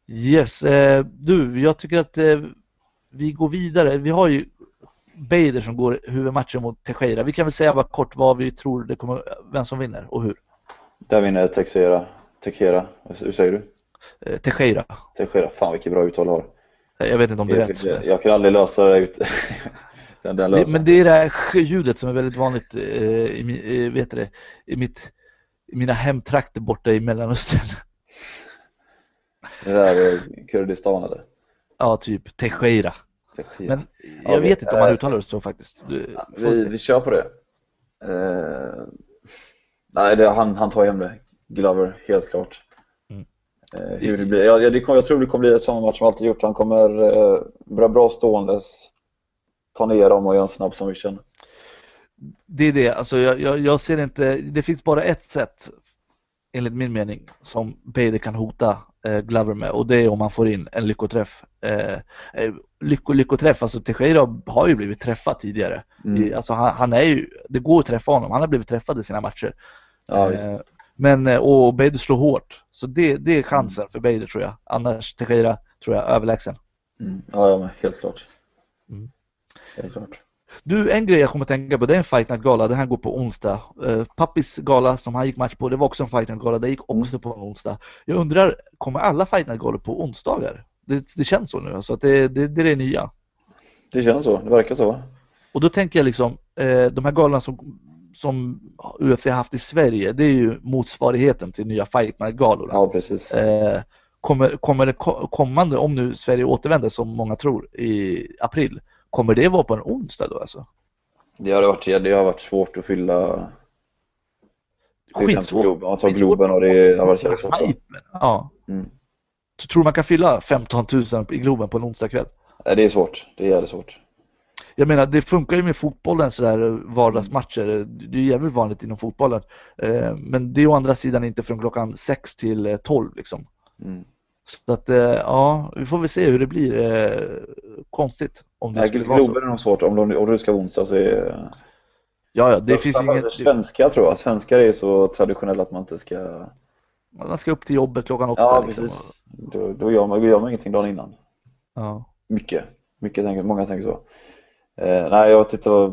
Yes, eh, du, jag tycker att eh, vi går vidare. Vi har ju Bader som går huvudmatchen mot Teixeira. Vi kan väl säga bara kort vad vi tror det kommer, vem som vinner och hur. Där vinner Texera. Tekera. Hur säger du? Eh, Teixeira. Tekera. Fan vilket bra uttal du har. Eh, Jag vet inte om det är Jag, rätt. jag, jag kan aldrig lösa det ut. den, den men det är det här sk- som är väldigt vanligt eh, i, vet det, i, mitt, i mina hemtrakter borta i Mellanöstern. Det där är Kurdistan eller? ja, typ Teixeira. Tekera. Men Ja, jag vi- vet inte om man uttalar det så faktiskt. Du, Vi, vi kör på det. Eh, nej, det, han, han tar hem det. Glover, helt klart. Mm. Eh, hur det blir. Jag, jag, det kommer- jag tror det kommer bli samma match som alltid gjort. Han kommer eh, bra ståendes, ta ner dem och göra en snabb submission. Det är det, alltså jag, jag, jag ser inte, det finns bara ett sätt enligt min mening som Bader kan hota eh, Glover med och det är om man får in en lyckoträff. Eh, eh, lycko, lyckoträff, alltså Teixeira har ju blivit träffad tidigare. Mm. Alltså han, han är ju, det går att träffa honom, han har blivit träffad i sina matcher. Ja, Eh, visst. Men, eh, och Bader slår hårt. Så det, det är chansen för Bader tror jag. Annars Teixeira tror jag överlägsen. Mm. Ja, ja, helt klart. Mm. Helt klart. Du, en grej jag kommer att tänka på, det är en Fight Night Gala, den här går på onsdag. Uh, Pappis gala som han gick match på, det var också en Fight Night Gala, det gick också på en onsdag. Jag undrar, kommer alla Fight Night Galor på onsdagar? Det, det känns så nu, alltså att det, det, det är det nya. Det känns så, det verkar så. Och då tänker jag liksom, eh, de här galorna som, som UFC har haft i Sverige, det är ju motsvarigheten till nya Fight Night Galorna. Ja, precis. Eh, Kommer, kommer det ko- kommande, om nu Sverige återvänder som många tror i april, kommer det vara på en onsdag då alltså? Det har varit, det har varit svårt att fylla Skitsvårt. Globen. Man tar Globen och det har varit jävligt svårt. Ja. Mm. Tror du man kan fylla 15 000 i Globen på en onsdagkväll? Nej, Det är svårt. Det är jävligt svårt. Jag menar det funkar ju med fotbollen sådär vardagsmatcher. Det är jävligt vanligt inom fotbollen. Eh, Men det är å andra sidan inte från klockan 6 till eh, 12 liksom. Mm. Så att eh, ja, vi får väl se hur det blir. Eh, Konstigt om det Nej, skulle vara så. Är nog svårt. Om, de, om du ska onsdag så är Ja, ja, det finns inget. Svenskar tror jag. Svenskar är så traditionella att man inte ska... Man ska upp till jobbet klockan åtta. Ja, liksom. precis. Då, då, gör man, då gör man ingenting dagen innan. Ja. Mycket. Mycket tänker, många tänker så. Eh, nej, jag tittar...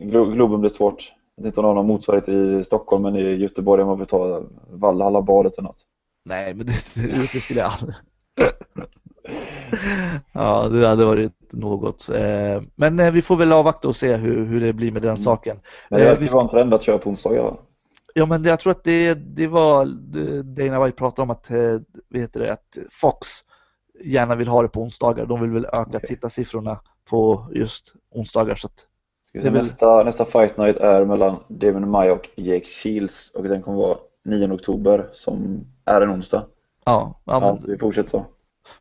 Glo- Globen blir svårt. Jag vet inte om de har någon motsvarighet i Stockholm, men i Göteborg om man vill ta Valhalla badet eller något. Nej, men det, det skulle jag aldrig. Ja, det hade varit något. Eh, Men eh, vi får väl avvakta och se hur, hur det blir med den Mm. saken. Men det Eh, verkar vi vara en trend att köra på onsdagar va? Ja, men jag tror att det, det var Dana White pratade om att, eh, vad heter det, att Fox gärna vill ha det på onsdagar. De vill väl öka Okej. tittarsiffrorna på just onsdagar. Så att, Ska vi Det se, är väl- nästa, nästa fight night är mellan Devin Maia och Jake Shields och den kommer vara 9 oktober som är en onsdag. ja, ja, men Ja, så vi fortsätter så.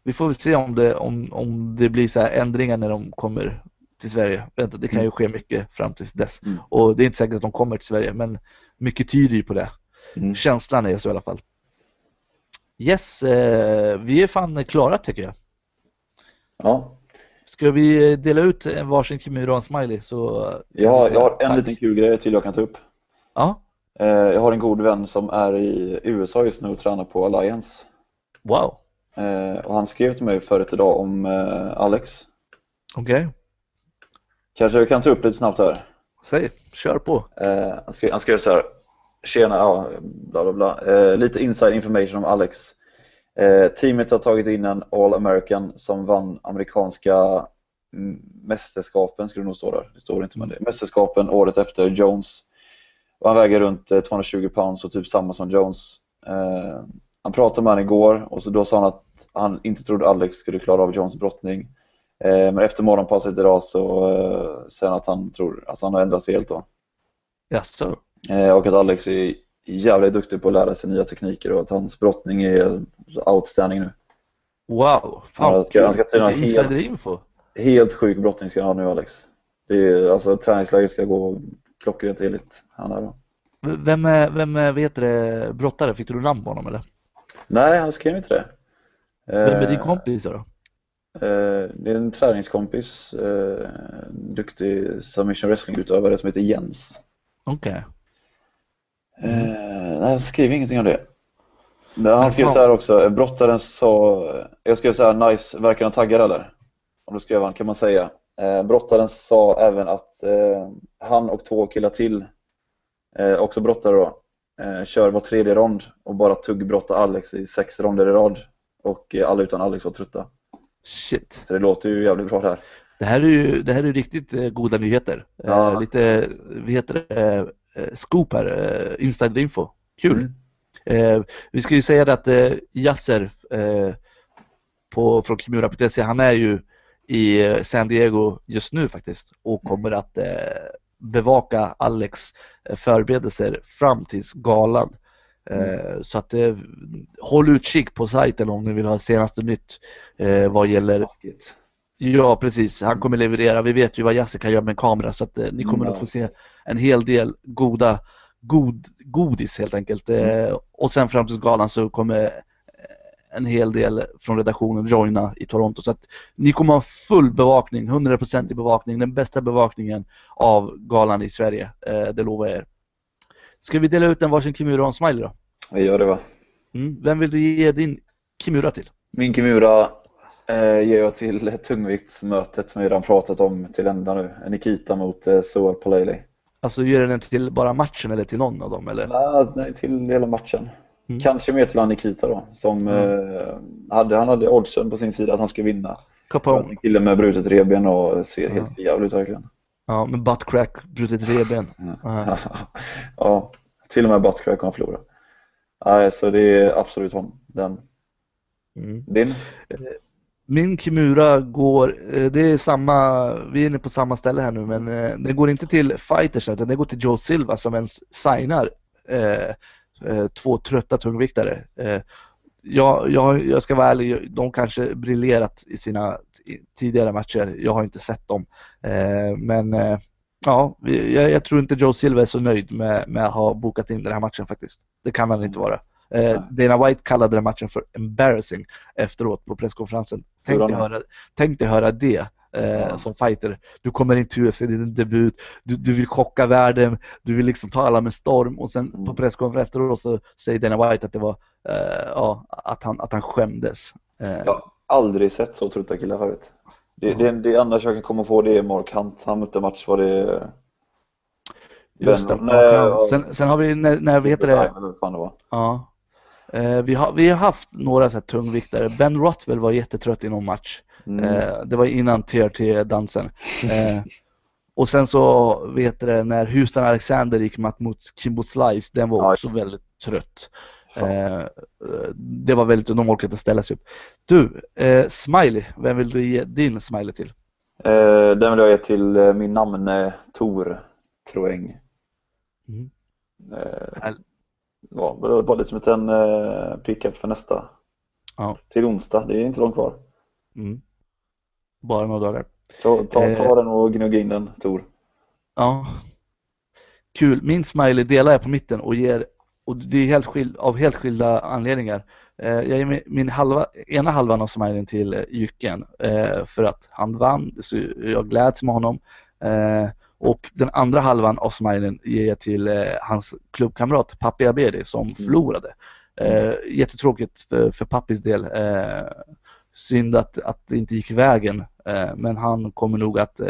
vi får väl se om det, om, om det blir så här ändringar när de kommer till Sverige. Vänta, det kan ju ske mycket fram tills dess. Mm. Och det är inte säkert att de kommer till Sverige, men mycket tyder ju på det. Mm. Känslan är så i alla fall. Yes, eh, vi är fan klara tycker jag. Ja, Ska vi dela ut en varsin Kimura och en smiley så vi jag, har- en tack. liten kul grej till jag kan ta upp. Ja, Eh, Jag har en god vän som är i USA just nu och tränar på Alliance. wow. Eh, Och han skrev till mig förut idag om eh, Alex. Okej, Kanske vi kan ta upp lite snabbt här. säg, kör på. Eh, han, skrev, han skrev så här. Tjena, ja, bla bla bla. Eh, lite inside information om Alex. Eh, teamet har tagit in en All American som vann amerikanska mm, mästerskapen, skulle det nog stå där. Det står inte men det. Mästerskapen året efter Jones. Och han väger runt eh, 220 pounds och typ samma som Jones. Eh, han pratade med honom igår och så då sa han att han inte trodde Alex skulle klara av Jones brottning. Eh, men efter morgonpasset idag så eh, säger han att han tror att han har ändrat sig helt då. Jaså? Eh, och att Alex är jävligt duktig på att lära sig nya tekniker och att hans brottning är outstanding nu. Wow, fan han ska- han ska Lite helt-. Helt sjuk brottning ska han ha nu Alex. Det är, alltså träningsläget ska gå klockrent enligt han här då. Vem är, vem är, heter det, brottare? Fick du namn på honom eller? Nej, han skrev inte det. Vem är din kompis då? Eh, det är en träningskompis, eh, duktig submission wrestling-utövare som heter Jens. Okej. Eh, nej, han skrev ingenting om det. Men han skrev så här också, brottaren sa, jag skrev så här, nice, verkar han taggad eller? Om du skrev han kan man säga. Brottaren sa även att han och två killar till, också brottare då, kör var tredje rond och bara tuggbrottar Alex i sex ronder i rad. Och alla utan Alex var trötta. Shit. Så det låter ju jävligt bra det här. Det här är ju, det här är riktigt eh, goda nyheter. Ja. Eh, lite, vad heter det, eh, scoop här, inside info. Kul. Mm. Vi ska ju säga att eh, Yasser på, från Kimura.se, han är ju i San Diego just nu faktiskt och kommer att bevaka Alex förberedelser fram tills galan. Eh, så att eh, håll utkik på sajten om ni vill ha senaste nytt eh, vad gäller Läskigt. Ja precis, han kommer leverera. Vi vet ju vad Jasse kan göra med en kamera så att ni kommer Mm, nog få se en hel del goda god, godis helt enkelt. Eh, och sen fram till galan så kommer en hel del från redaktionen joina i Toronto så att ni kommer ha full bevakning, 100% i bevakning, den bästa bevakningen av galan i Sverige. Det lovar jag er. Ska vi dela ut en varsin Kimura och en smiley då? Vi gör det va. Mm. Vem vill du ge din Kimura till? Min Kimura eh, ger jag till tungviktsmötet som vi redan pratat om till ända nu. Nikita mot eh, Soa Paleli. Alltså ger du den till bara matchen eller till någon av dem eller? Nej, nej, till hela matchen. Mm. Kanske mer till Nikita då. Som eh, hade, han hade oddsen på sin sida att han skulle vinna. Capone. En kille med brutet revben och ser helt jävligt ut verkligen. Ja, med buttcrack, brutet revben. Ja. ja, till och med Buttscrack kan han förlora. Nej, så det är absolut hon, den. Mm. Din? Min Kimura går, eh, det är samma, vi är inne på samma ställe här nu men eh, det går inte till fighters utan det går till Joe Silva som ens signar eh, eh, två trötta tungviktare. Eh, jag, jag, jag ska vara ärlig, de kanske briljerat i sina tidigare matcher. Jag har inte sett dem. Eh, men eh, ja, jag, jag, tror inte Joe Silva är så nöjd med, med att ha bokat in den här matchen faktiskt. Det kan han inte vara. Eh, Dana White kallade den matchen för embarrassing efteråt på presskonferensen. Tänk dig höra, tänk dig höra det ja. som fighter. Du kommer in till UFC, det är din debut, du, du vill chocka världen, du vill liksom ta alla med storm och sen mm. på presskonferensen efteråt så säger Dana White att det var, ja, att han, att han skämdes. Eh. Jag har aldrig sett så trötta killar förut. Det, mm. det, det enda jag kan komma på det är Mark Hunt, han mötte match var det Just det. Nej, sen, sen, har vi när, när vi heter det? Ja. Eh, vi, har, vi har haft några så här tungviktare. Ben Rothwell var jättetrött i någon match. Mm. Eh, det var innan TRT-dansen. Eh, och sen så vet det när Houston Alexander gick mot Kimbo Slice, den var också väldigt trött. Eh, det var väldigt, de orkade inte ställa sig upp. Du, eh, Smiley, vem vill du ge din Smiley till? Eh, den vill jag ge till eh, min namne Tor Troeng. Mm. Eh, ja, det var lite som en eh, pickup för nästa. Ja. Till onsdag, det är inte långt kvar. Mm. Bara några dagar. Ta, ta, ta eh. den och gnugga in den, Tor. Ja. Kul. Min smiley delar jag på mitten och ger och det är helt skild, av helt skilda anledningar. Eh, jag ger min halva, ena halvan av smileyn till eh, Jycken eh, för att han vann, så jag gläds med honom. Eh, och den andra halvan av smileyn ger jag till hans klubbkamrat Papi Abedi som mm. förlorade. Jättetråkigt för, för Pappis del. Synd att, att det inte gick vägen men han kommer nog att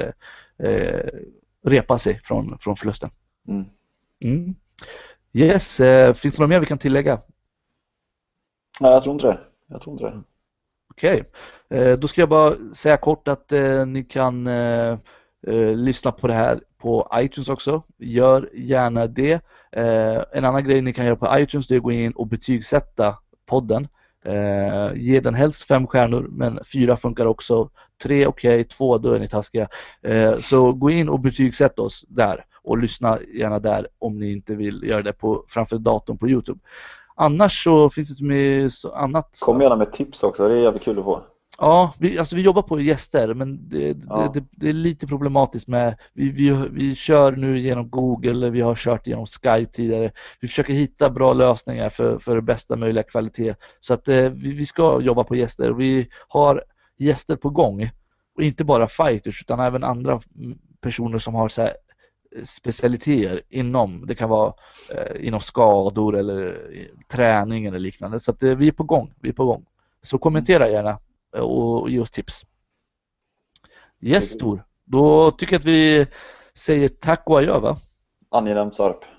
repa sig från, från förlusten. Mm. Mm. Yes, finns det något mer vi kan tillägga? Nej, jag tror inte det. Jag tror inte det. Okej, okay. då ska jag bara säga kort att ni kan eh, lyssna på det här på iTunes också. Gör gärna det. Eh, en annan grej ni kan göra på iTunes är att gå in och betygsätta podden. Eh, ge den helst fem stjärnor men fyra funkar också. Tre okej, okay, två då är ni taskiga. Eh, så gå in och betygsätt oss där och lyssna gärna där om ni inte vill göra det på, framför datorn på Youtube. Annars så finns det med annat. Kom gärna med tips också, det är jävligt kul att få. Ja, vi, alltså vi jobbar på gäster men det, ja. det, det, det är lite problematiskt med, vi, vi, vi kör nu genom Google, vi har kört genom Skype tidigare. Vi försöker hitta bra lösningar för, för bästa möjliga kvalitet. Så att eh, vi, vi ska jobba på gäster vi har gäster på gång. Och inte bara fighters utan även andra personer som har så här specialiteter inom, det kan vara eh, inom skador eller eh, träning eller liknande. Så att eh, vi är på gång, vi är på gång. Så kommentera gärna och ge oss tips. Yes Tor, då tycker jag att vi säger tack och adjö va? Angenämt Sarp.